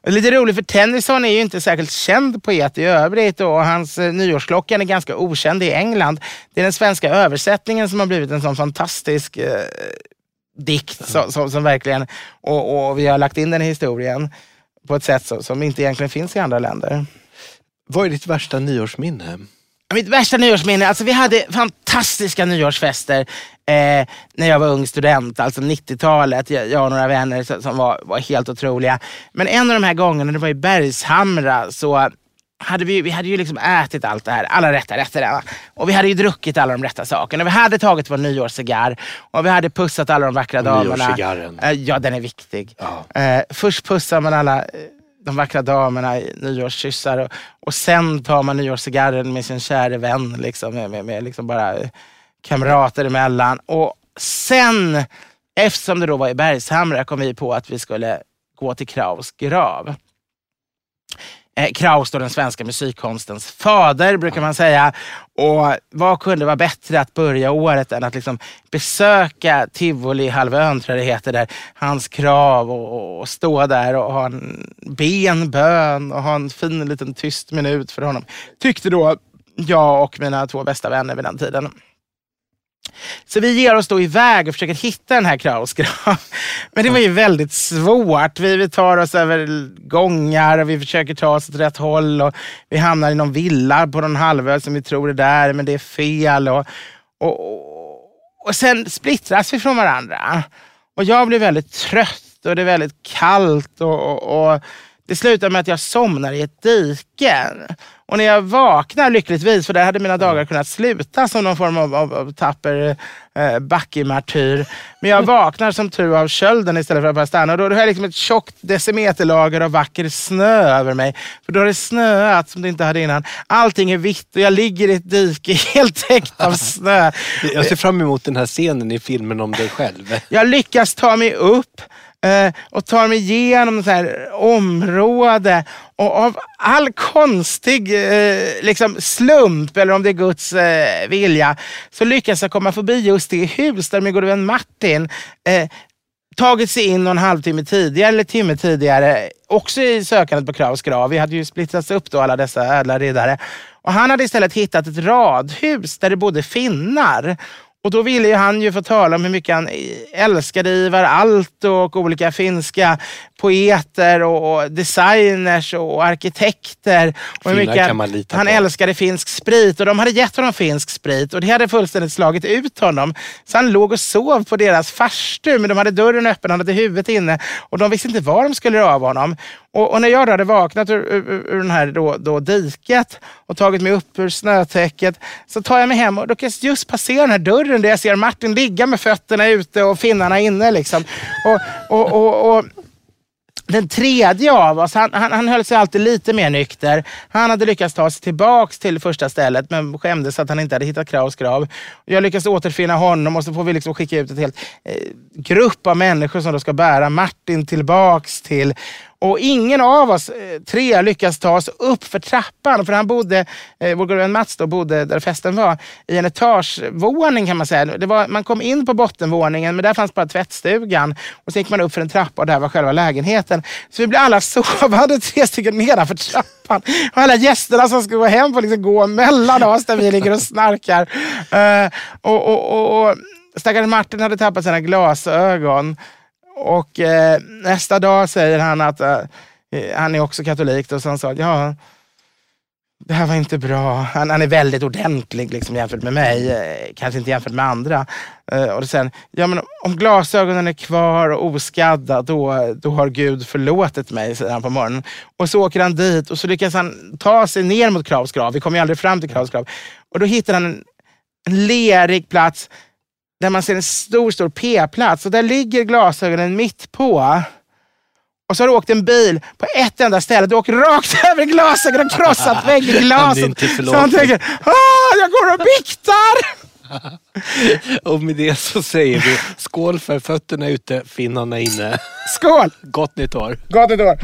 [SPEAKER 1] Och Lite roligt för Tennyson är ju inte särskilt känd poet i övrigt och hans eh, nyårsklockan är ganska okänd i England. Det är den svenska översättningen som har blivit en sån fantastisk eh, dikt som, som, som verkligen, och, och vi har lagt in den i historien på ett sätt som, som inte egentligen finns i andra länder.
[SPEAKER 2] Vad är ditt värsta nyårsminne?
[SPEAKER 1] Mitt värsta nyårsminne, alltså vi hade fantastiska nyårsfester eh, när jag var ung student, alltså 90-talet. Jag, jag och några vänner som, var, var helt otroliga. Men en av de här gångerna, det var i Bergshamra, så hade vi, vi hade ju liksom ätit allt det här, alla rätta rätterna. Och vi hade ju druckit alla de rätta sakerna. Vi hade tagit vår nyårscigarr och vi hade pussat alla de vackra damerna.
[SPEAKER 2] nyårscigarren.
[SPEAKER 1] Eh, ja, den är viktig.
[SPEAKER 2] Ja.
[SPEAKER 1] Eh, först pussar man alla eh, de vackra damerna i nyårskyssar och, och sen tar man nyårscigarren med sin käre vän, liksom, med, med, med liksom bara kamrater emellan. Och sen, eftersom det då var i Bergshamra, kom vi på att vi skulle gå till Kraus grav. Eh, Kraus då den svenska musikkonstens fader brukar man säga. Och vad kunde vara bättre att börja året än att liksom besöka Tivoli-halvön, tror jag det heter, där hans krav och, och stå där och ha en benbön och ha en fin liten tyst minut för honom. Tyckte då jag och mina två bästa vänner vid den tiden. Så vi ger oss då iväg och försöker hitta den här Kraus grav. Men det var ju väldigt svårt. Vi, vi tar oss över gångar och vi försöker ta oss åt rätt håll. Och vi hamnar i någon villa på någon halvö som vi tror är där, men det är fel. Och, och, och, och sen splittras vi från varandra. Och jag blir väldigt trött och det är väldigt kallt. och, och, och det slutar med att jag somnar i ett dike. Och när jag vaknar lyckligtvis, för där hade mina dagar kunnat sluta som någon form av, av, av tapper eh, backemartyr. Men jag vaknar som tur av kölden istället för att bara stanna. Och då, då har jag liksom ett tjockt decimeterlager av vacker snö över mig. För då har det snöat som det inte hade innan. Allting är vitt och jag ligger i ett dike helt täckt av snö.
[SPEAKER 2] Jag ser fram emot den här scenen i filmen om dig själv.
[SPEAKER 1] Jag lyckas ta mig upp eh, och tar mig igenom så här område. Och av all konstig eh, liksom slump, eller om det är Guds eh, vilja, så lyckas jag komma förbi just det hus där min gode vän Martin eh, tagit sig in någon halvtimme tidigare eller timme tidigare. Också i sökandet på Kraus grav. Vi hade ju splittrats upp då alla dessa ädla riddare. Och han hade istället hittat ett radhus där det bodde finnar. Och då ville ju han ju få tala om hur mycket han älskade Ivar Aalto och olika finska poeter och, designers och arkitekter. Och hur mycket han
[SPEAKER 2] på.
[SPEAKER 1] älskade finsk sprit och de hade gett honom finsk sprit och det hade fullständigt slagit ut honom. Så han låg och sov på deras farstu men de hade dörren öppen, han hade huvudet inne och de visste inte var de skulle göra av honom. Och, och när jag då hade vaknat ur, ur, ur den här då, då diket och tagit mig upp ur snötäcket så tar jag mig hem och då kan jag just passera den här dörren där jag ser Martin ligga med fötterna ute och finnarna inne. Liksom. Och, och, och, och, den tredje av oss, han, han, han höll sig alltid lite mer nykter. Han hade lyckats ta sig tillbaks till första stället men skämdes att han inte hade hittat Kraus grav. Jag lyckas återfinna honom och så får vi liksom skicka ut en helt eh, grupp av människor som då ska bära Martin tillbaks till och ingen av oss eh, tre lyckas ta oss upp för trappan. För han bodde, eh, vår gode vän Mats då, bodde där festen var, i en etagevåning kan man säga. Det var, man kom in på bottenvåningen men där fanns bara tvättstugan. Och så gick man upp för en trappa och där var själva lägenheten. Så vi blev alla sovande tre stycken nedanför trappan. Och alla gästerna som ska gå hem får liksom gå mellan oss där vi ligger och snarkar. Eh, och, och, och, och stackars Martin hade tappat sina glasögon. Och eh, nästa dag säger han att eh, han är också katolik. Och så han sa, ja, det här var inte bra. Han, han är väldigt ordentlig liksom, jämfört med mig, eh, kanske inte jämfört med andra. Eh, och sen, ja, men om glasögonen är kvar och oskadda, då, då har Gud förlåtit mig, säger han på morgonen. Och så åker han dit och så lyckas han ta sig ner mot Kravs grav. Vi kommer ju aldrig fram till Kravs grav. Och då hittar han en, en lerig plats där man ser en stor, stor P-plats och där ligger glasögonen mitt på. Och så har du åkt en bil på ett enda ställe. Du åker rakt över glasögonen och krossat väggglaset. Så han tänker, jag går och biktar!
[SPEAKER 2] och med det så säger vi skål för fötterna ute, finnarna inne.
[SPEAKER 1] Skål!
[SPEAKER 2] Gott nytt år.
[SPEAKER 1] Gott nytt år.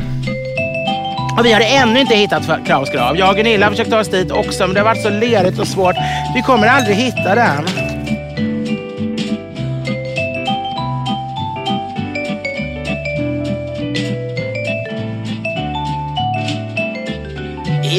[SPEAKER 1] Och vi har ännu inte hittat Kraus grav. Jag och Gunilla har försökt ta oss dit också, men det har varit så lerigt och svårt. Vi kommer aldrig hitta den.